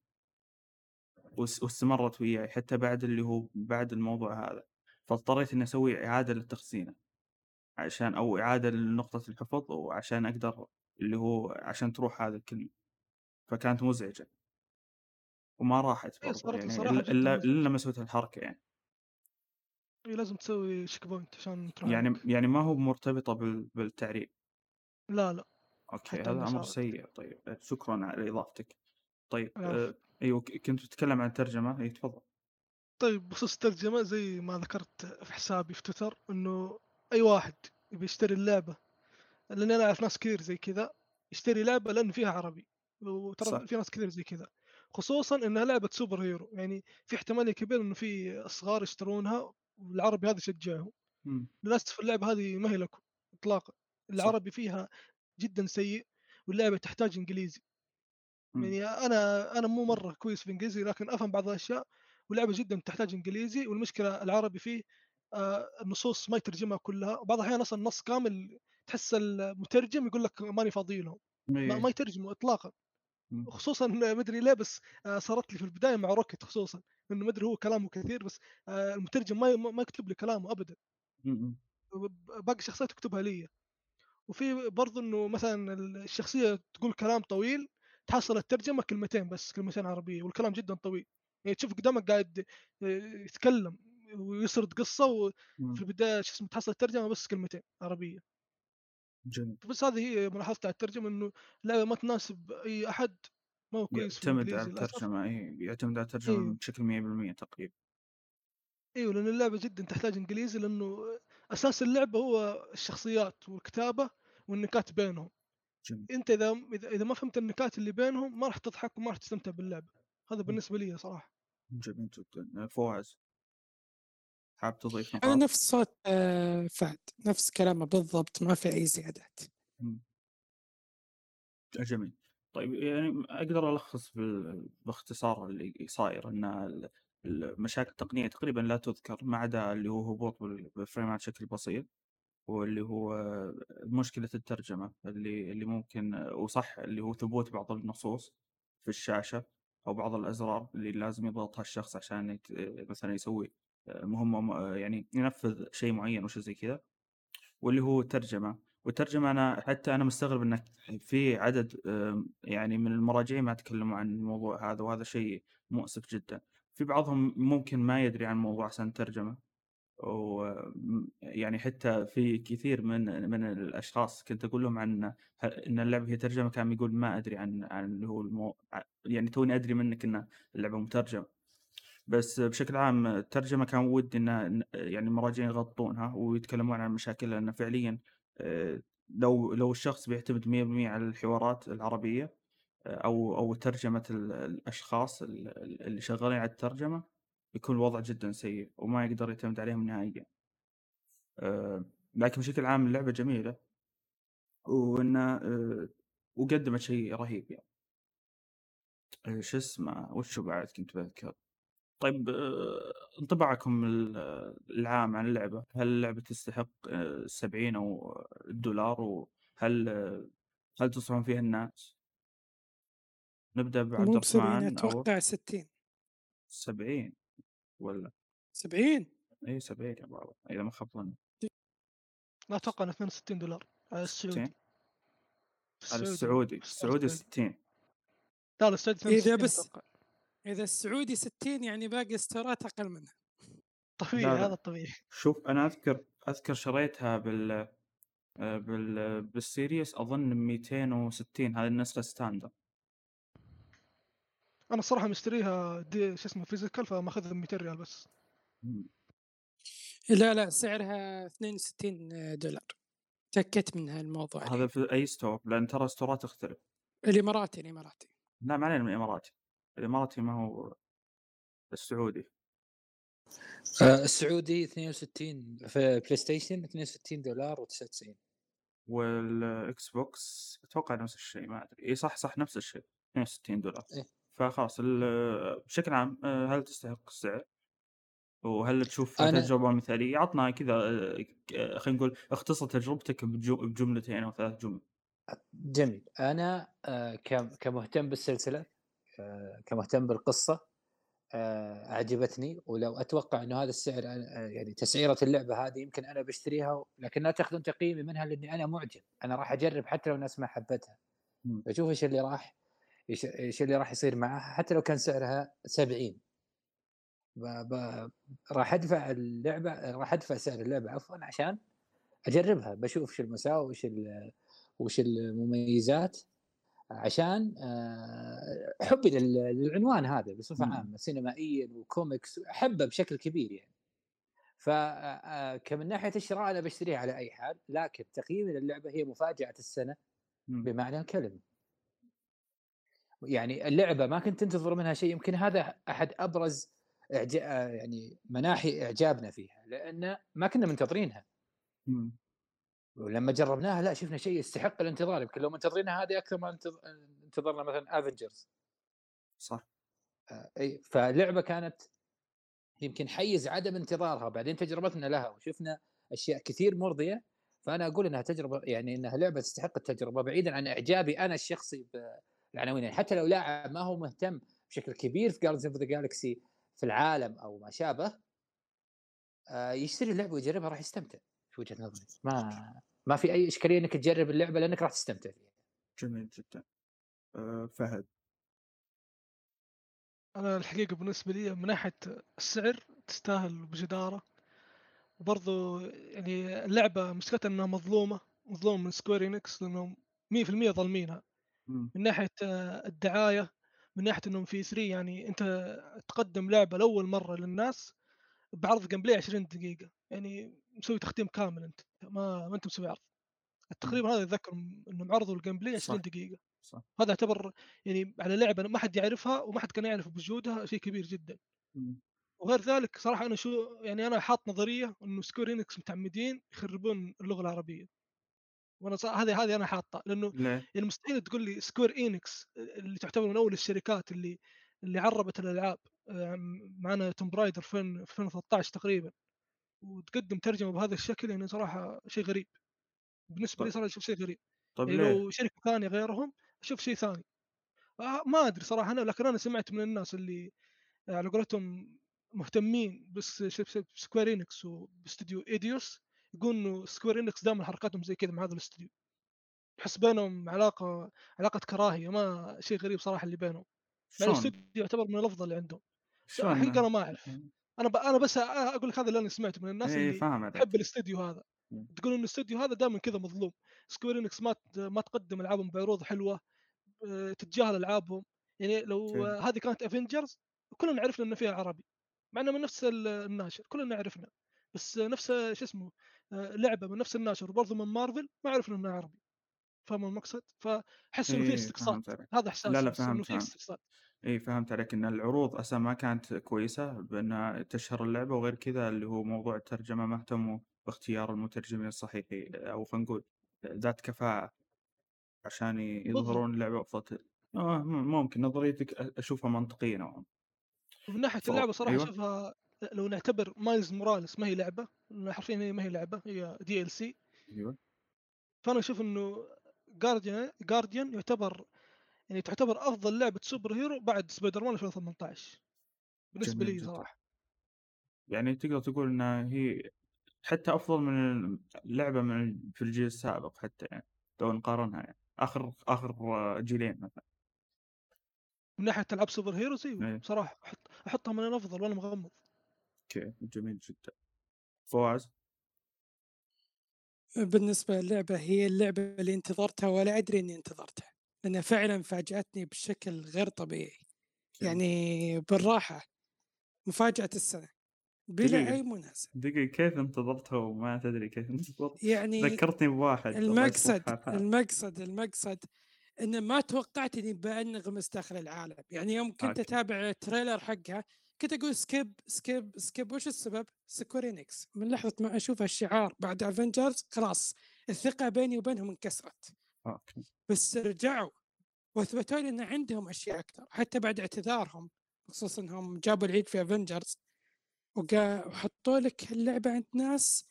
واس- واستمرت وياي حتى بعد اللي هو بعد الموضوع هذا. فاضطريت إني أسوي إعادة للتخزين عشان أو إعادة لنقطة الحفظ وعشان أقدر اللي هو عشان تروح هذا الكلمة. فكانت مزعجة. وما راحت إيه، برضه يعني إلا مزعجة. لما سويت الحركة يعني. لازم تسوي checkpoint عشان تروح يعني. يعني ما هو مرتبطة بال- بالتعريب؟ لا لا. okay هذا أمر. سيء. طيب شكرا على إضافتك. طيب. آه أيوه كنت تتكلم عن الترجمه اي تفضل. طيب بخصوص الترجمة زي ما ذكرت في حسابي في تويتر إنه أي واحد يبي يشتري اللعبة لأن أنا أعرف ناس كثير زي كذا يشتري لعبة لأن فيها عربي. وترى في ناس كثير زي كذا. خصوصا إنها لعبة super hero يعني في احتمالية كبيرة إنه في صغار يشترونها والعربي هذا يشجعهم مم. للأسف اللعبة هذه ما هي لكم اطلاقا العربي فيها جدا سيء واللعبة تحتاج إنجليزي مم. يعني أنا أنا مو مرة كويس في الانجليزي لكن أفهم بعض الأشياء واللعبة جدا تحتاج إنجليزي والمشكلة العربي فيه آه، النصوص ما يترجمها كلها وبعض الأحيان أصلا النص كامل تحس المترجم يقول لك ماني فاضي لهم ما, إيه. ما يترجموا اطلاقا. خصوصا ليه بس آه، صارت لي في البداية مع روكت خصوصا إنه ما أدري هو كلامه كثير بس آه، المترجم ما ما يكتب لي كلامه ابدا. باقي الشخصيات تكتبها لي. وفي برضو إنه مثلا الشخصية تقول كلام طويل تحصل الترجمه كلمتين بس كلمتين عربية والكلام جدا طويل. يعني تشوف قدامك قاعد آه، يتكلم ويسرد قصة وفي. البداية شو اسمه تحصل الترجمه بس كلمتين عربية. جميل. بس هذه هي ملاحظتي على الترجمة إنه اللعبه ما تناسب أي أحد ما هو كويس يعتمد على الترجمة أي يعتمد على الترجمة أيوه بشكل 100% تقريبا. إيوه لأن اللعبة جدا تحتاج إنجليزي لأنه أساس اللعبة هو الشخصيات والكتابة والنكات بينهم. جميل. أنت إذا إذا ما فهمت النكات اللي بينهم ما راح تضحك وما راح تستمتع باللعبة. هذا بالنسبة لي صراحة. جميل جدا. فواز. حاب تضيف نقاط؟ نفس صوت آه، فهد نفس كلامه بالضبط ما في أي زيادات. جميل طيب يعني أقدر ألخص باختصار اللي صاير إن ال- المشاكل التقنية تقريبا لا تذكر ما عدا اللي هو هبوط بال- بالفريمات بشكل بسيط واللي هو مشكلة الترجمة اللي اللي ممكن وصح اللي هو ثبوت بعض النصوص في الشاشة أو بعض الأزرار اللي لازم يضغطها الشخص عشان مثلا يسوي مهمه م- يعني ينفذ شيء معين وشيء زي كذا واللي هو الترجمة. والترجمة أنا حتى أنا مستغرب إنك في عدد يعني من المراجعين ما تكلموا عن الموضوع هذا وهذا شيء مؤسف جدا. في بعضهم ممكن ما يدري عن موضوع أحسن الترجمة يعني حتى في كثير من من الأشخاص كنت أقول لهم عن ه- إن اللعبة هي ترجمة كان يقول ما أدري عن عن اللي هو المو... يعني توني أدري منك إن اللعبة مترجمة. بس بشكل عام الترجمة كان ودي إن يعني المراجعين يغطونها ويتكلمون عن المشاكل لأن فعليا آه، لو لو الشخص بيعتمد 100% على الحوارات العربية آه، أو أو ترجمة ال- الأشخاص ال- اللي شغالين على الترجمة يكون الوضع جدا سيء وما يقدر يعتمد عليهم نهائيا. آه، لكن بشكل عام اللعبة جميلة وإنها آه، وقدمت شيء رهيب يعني. شو اسمه وشو بعد كنت بذكر؟ طيب آه، انطباعكم ال- العام عن اللعبة هل اللعبة تستحق آه، 70 أو دولار وهل آه، هل تنصحون فيها الناس؟ نبدأ بعبد الرحمن أو أتوقع 60 70 ولا؟ 70 إي 70 يا بابا إذا ما خاب ظني. لا أتوقع إنه 62 دولار على السعودي. 60 في على السعودي السعودي 60 لا لا السعودي إذا 62 بس- أتوقع. إذا السعودي 60 يعني باقي ستورات أقل منها طبيعي لا، لا. هذا الطبيعي شوف أنا أذكر أذكر شريتها بال آه، بال بال Series أظن 260 هذه النسخة standard أنا الصراحه مشتريها دي شو اسمه physical فمأخذها 200 ريال بس. لا لا سعرها 62 دولار. تاكدت من هالموضوع هذا هذا في أي store لأن ترى ستورات تختلف. الإماراتي الإماراتي. لا ما علينا من الإماراتي. الإماراتي ما هو السعودي آه، السعودي 62 في بلاي ستيشن 62 دولار و99 والإكس بوكس أتوقع نفس الشيء ما أدري إي صح صح نفس الشيء 62 دولار إيه. فخلاص بشكل عام آه، هل تستحق السعر؟ وهل تشوف أنا- تجربة مثالية؟ عطنا كذا آه، خلينا نقول اختصر تجربتك بجملتين أو ثلاث جمل. جميل أنا كم- كمهتم بالسلسلة كمهتم بالقصة آه، أعجبتني. ولو أتوقع إنه هذا السعر أنا- آه، يعني تسعيرة اللعبة هذه يمكن أنا بشتريها لكن لا تأخذون تقييمي منها لأني أنا معجب. أنا راح أجرب حتى لو الناس ما حبتها. بشوف إيش اللي راح إيش إيش اللي راح يصير معها حتى لو كان سعرها 70 ب... ب... راح أدفع اللعبة راح أدفع سعر اللعبة عفوا عشان أجربها. بشوف شو المساوئ وش ال... وش المميزات. عشان آه، حبي لل- للعنوان هذا بصفة. عامة سينمائيا وكوميكس أحبه بشكل كبير يعني فكمن ناحية الشراء أنا بشتريها على أي حال لكن تقييمي للعبه هي مفاجأة السنة. بمعنى الكلمة يعني اللعبة ما كنت تنتظر منها شيء يمكن هذا أحد أبرز إعجا... آه، يعني مناحي إعجابنا فيها لأن ما كنا منتظرينها مم. ولما جربناها لا شفنا شيء يستحق الانتظار. يمكن لو منتظرينها هذه أكثر ما انتظ- انتظرنا مثلا Avengers صح. إي فاللعبه كانت يمكن حيز عدم انتظارها. بعدين تجربتنا لها وشفنا أشياء كثير مرضية. فأنا أقول إنها تجربة يعني إنها لعبة تستحق التجربة بعيدا عن إعجابي أنا الشخصي بالعناوين. يعني حتى لو لاعب ما هو مهتم بشكل كبير في Guardians of the Galaxy في العالم أو ما شابه آه، يشتري اللعبة ويجربها راح يستمتع. في وجهة نظري. ما ما في أي إشكالية إنك تجرب اللعبة لأنك راح تستمتع فيها. جميل جدا. آه، فهد. أنا الحقيقة بالنسبة لي من ناحية السعر تستاهل بجدارة. وبرضو يعني اللعبة مشكلتها إنها مظلومة مظلومة من Square Enix لأنهم 100% ظالمينها. من ناحية آه، الدعاية من ناحية إنهم في E3 يعني أنت تقدم لعبة لأول مرة للناس بعرض gameplay 20 دقيقة يعني مسوي تختيم كامل أنت ما ما أنت مسوي عرض تقريبا هذا اتذكر انهم عرضوا ال gameplay 20 صح. دقيقة صح هذا يعتبر يعني على لعبة ما حد يعرفها وما حد كان يعرف بوجودها شيء كبير جدا مم. وغير ذلك صراحة أنا شو يعني أنا حاط نظرية إنه Square Enix متعمدين يخربون اللغة العربية وأنا صراحة هذه هذه أنا حاطه لأنه ليه؟ يعني مستحيل تقول لي Square Enix اللي تعتبر من أول الشركات اللي اللي عربت الألعاب مع Tomb Raider في 2013 تقريبا وتقدم ترجمة بهذا الشكل يعني صراحة شيء غريب بالنسبة لي. صراحة أشوف شيء غريب طيب يعني؟ لو شركة ثانية غيرهم أشوف شيء ثاني آه، ما أدري صراحة أنا لكن أنا سمعت من الناس اللي على قولتهم مهتمين بس ب Square Enix وباستوديو Eidos يقول إنه Square Enix دائما حركاتهم زي كذا مع هذا الاستوديو تحس بينهم علاقة علاقة كراهية ما شيء غريب صراحة اللي بينهم شلون؟ الاستوديو يعتبر من الأفضل اللي عندهم شلون؟ حقيقه أنا ما أعرف أنا ب... أنا بس أقول لك هذا اللي أنا سمعته من الناس إيه اللي تحب الاستوديو هذا مم. تقول إن الاستوديو هذا دائما كذا مظلوم Square Enix ما ما تقدم ألعابهم بعروض حلوة آه، تتجاهل ألعابهم يعني لو okay. آه، هذه كانت Avengers كلنا عرفنا إنه فيها عربي مع إنه من نفس ال- الناشر كلنا عرفنا بس نفس شو اسمه آه، لعبة من نفس الناشر وبرضه من مارفل ما عرفنا إنها عربي فاهم المقصد؟ فأحس إنه في إيه، استقصاد فهمت. هذا إحساسي لا لا بس إنه فهمت في فهمت استقصاد إي فهمت عليك. إن العروض أصلا ما كانت كويسة بانها تشهر اللعبة وغير كذا اللي هو موضوع الترجمة ما اهتموا باختيار المترجمين الصحيحي أو خلينا نقول ذات كفاءة عشان يظهرون اللعبة افضل آه م- ممكن. نظريتك أ- أشوفها منطقية نوعا. ومن ناحية ف- اللعبة صراحة أيوة. أشوفها لو نعتبر مايلز موراليس ما هي لعبة لأن حرفيا هي ما هي لعبة هي DLC أيوه. فأنا أشوف إنه Guardians Guardians يعتبر يعني تعتبر أفضل لعبة super hero بعد سبايدر مان 2018 بالنسبة لي. صراحة. يعني تقدر تقول إنها هي حتى أفضل من اللعبه من في الجيل السابق حتى يعني لو نقارنها يعني. آخر آخر جيلين مثلا. من ناحية العاب super heroes أيوه. بصراحة أحط أحطها من الأفضل وأنا مغمض. okay جميل جدا. فواز؟ بالنسبة للعبة هي اللعبة اللي انتظرتها ولا أدري إني انتظرتها. لأنها فعلا فاجأتني بشكل غير طبيعي. يعني بالراحة مفاجأة السنة بلا دقيقة. أي مناسبة دقيقة كيف انتظرتها وما تدري كيف انتظرت يعني ذكرتني بواحد المقصد. المقصد المقصد ان ما توقعت اني بانغمس داخل العالم يعني يوم كنت okay. أتابع ال trailer حقها كنت أقول skip skip skip وش السبب؟ Square Enix من لحظة ما أشوف الشعار بعد Avengers خلاص الثقة بيني وبينهم انكسرت بس رجعوا واثبتوا لي إن عندهم أشياء أكثر حتى بعد اعتذارهم خصوصا إنهم جابوا العيد في Avengers وحطوا لك اللعبة عند ناس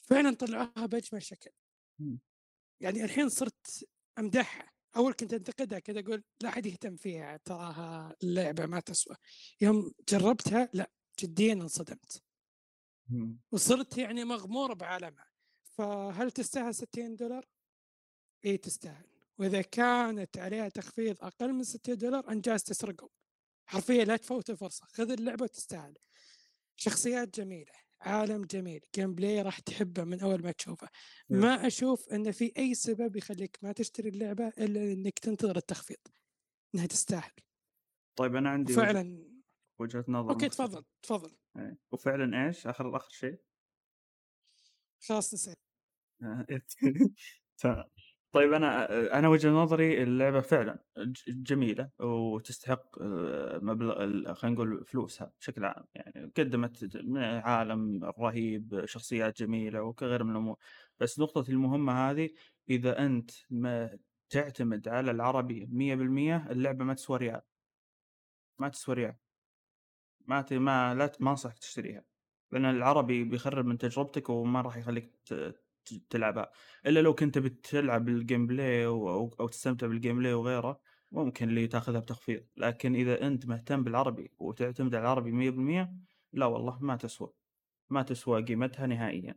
فعلا طلعوها بأجمل شكل. يعني الحين صرت أمدحها أول كنت أنتقدها كذا أقول لا أحد يهتم فيها تراها اللعبة ما تسوى يوم جربتها لا جديا انصدمت. وصرت يعني مغمور بعالمها فهل تستاهل 60 دولار؟ اي تستاهل. وإذا كانت عليها تخفيض أقل من 60 دولار أنت جالس تسرقهم. حرفيا لا تفوت الفرصة. خذ اللعبة وتستاهل. شخصيات جميلة عالم جميل. gameplay راح تحبه من أول ما تشوفه. ما أشوف إن في أي سبب يخليك ما تشتري اللعبة إلا إنك تنتظر التخفيض. إنها تستاهل. طيب أنا عندي فعلا وجهة نظر أوكي. تفضل تفضل. إيه. وفعلا إيش؟ آخر آخر شيء؟ خلاص نسيت. تمام. طيب أنا أنا وجهة نظري اللعبة فعلا ج- جميلة وتستحق مبلغ خلينا نقول فلوسها بشكل عام يعني قدمت عالم رهيب شخصيات جميلة وغير من الأمور. بس نقطة المهمة هذه إذا أنت ما تعتمد على العربي 100% اللعبة ما تسوى ريال. ما تسوى ريال. ما ت... ما لا ما أنصحك تشتريها. لأن العربي بيخرب من تجربتك وما راح يخليك ت... تلعبها. إلا لو كنت بتلعب ال gameplay أو أو تستمتع بال gameplay وغيره ممكن اللي تاخذها بتخفيض. لكن إذا أنت مهتم بالعربي وتعتمد على العربي 100% لا والله ما تسوى. ما تسوى قيمتها نهائيا.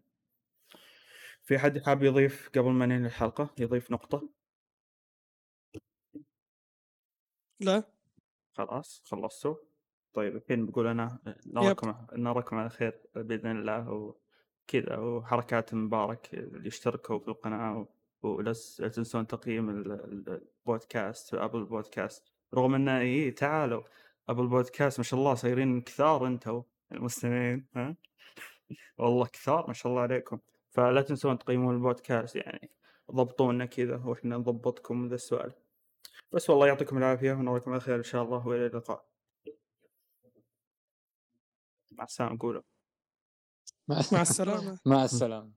في حد حاب يضيف قبل ما ننهي الحلقة؟ يضيف نقطة؟ لا. خلاص خلصتوا. طيب الحين بقول أنا نراكم نراكم على خير بإذن الله وكذا وحركات مبارك اللي اشتركوا في القناة ولا تنسون تقييم ال- ال- البودكاست أبل بودكاست. رغم ان اي تعالوا ابو البودكاست ما شاء الله صايرين كثار أنتم المستمعين ها؟ والله كثار ما شاء الله عليكم. فلا تنسون تقيمون البودكاست يعني ضبطونا كذا وإحنا نضبطكم ذا السؤال. بس والله يعطيكم العافية ونراكم على خير إن شاء الله وإلى اللقاء. مع السلامة قولوا. مع السلامة. مع السلامة.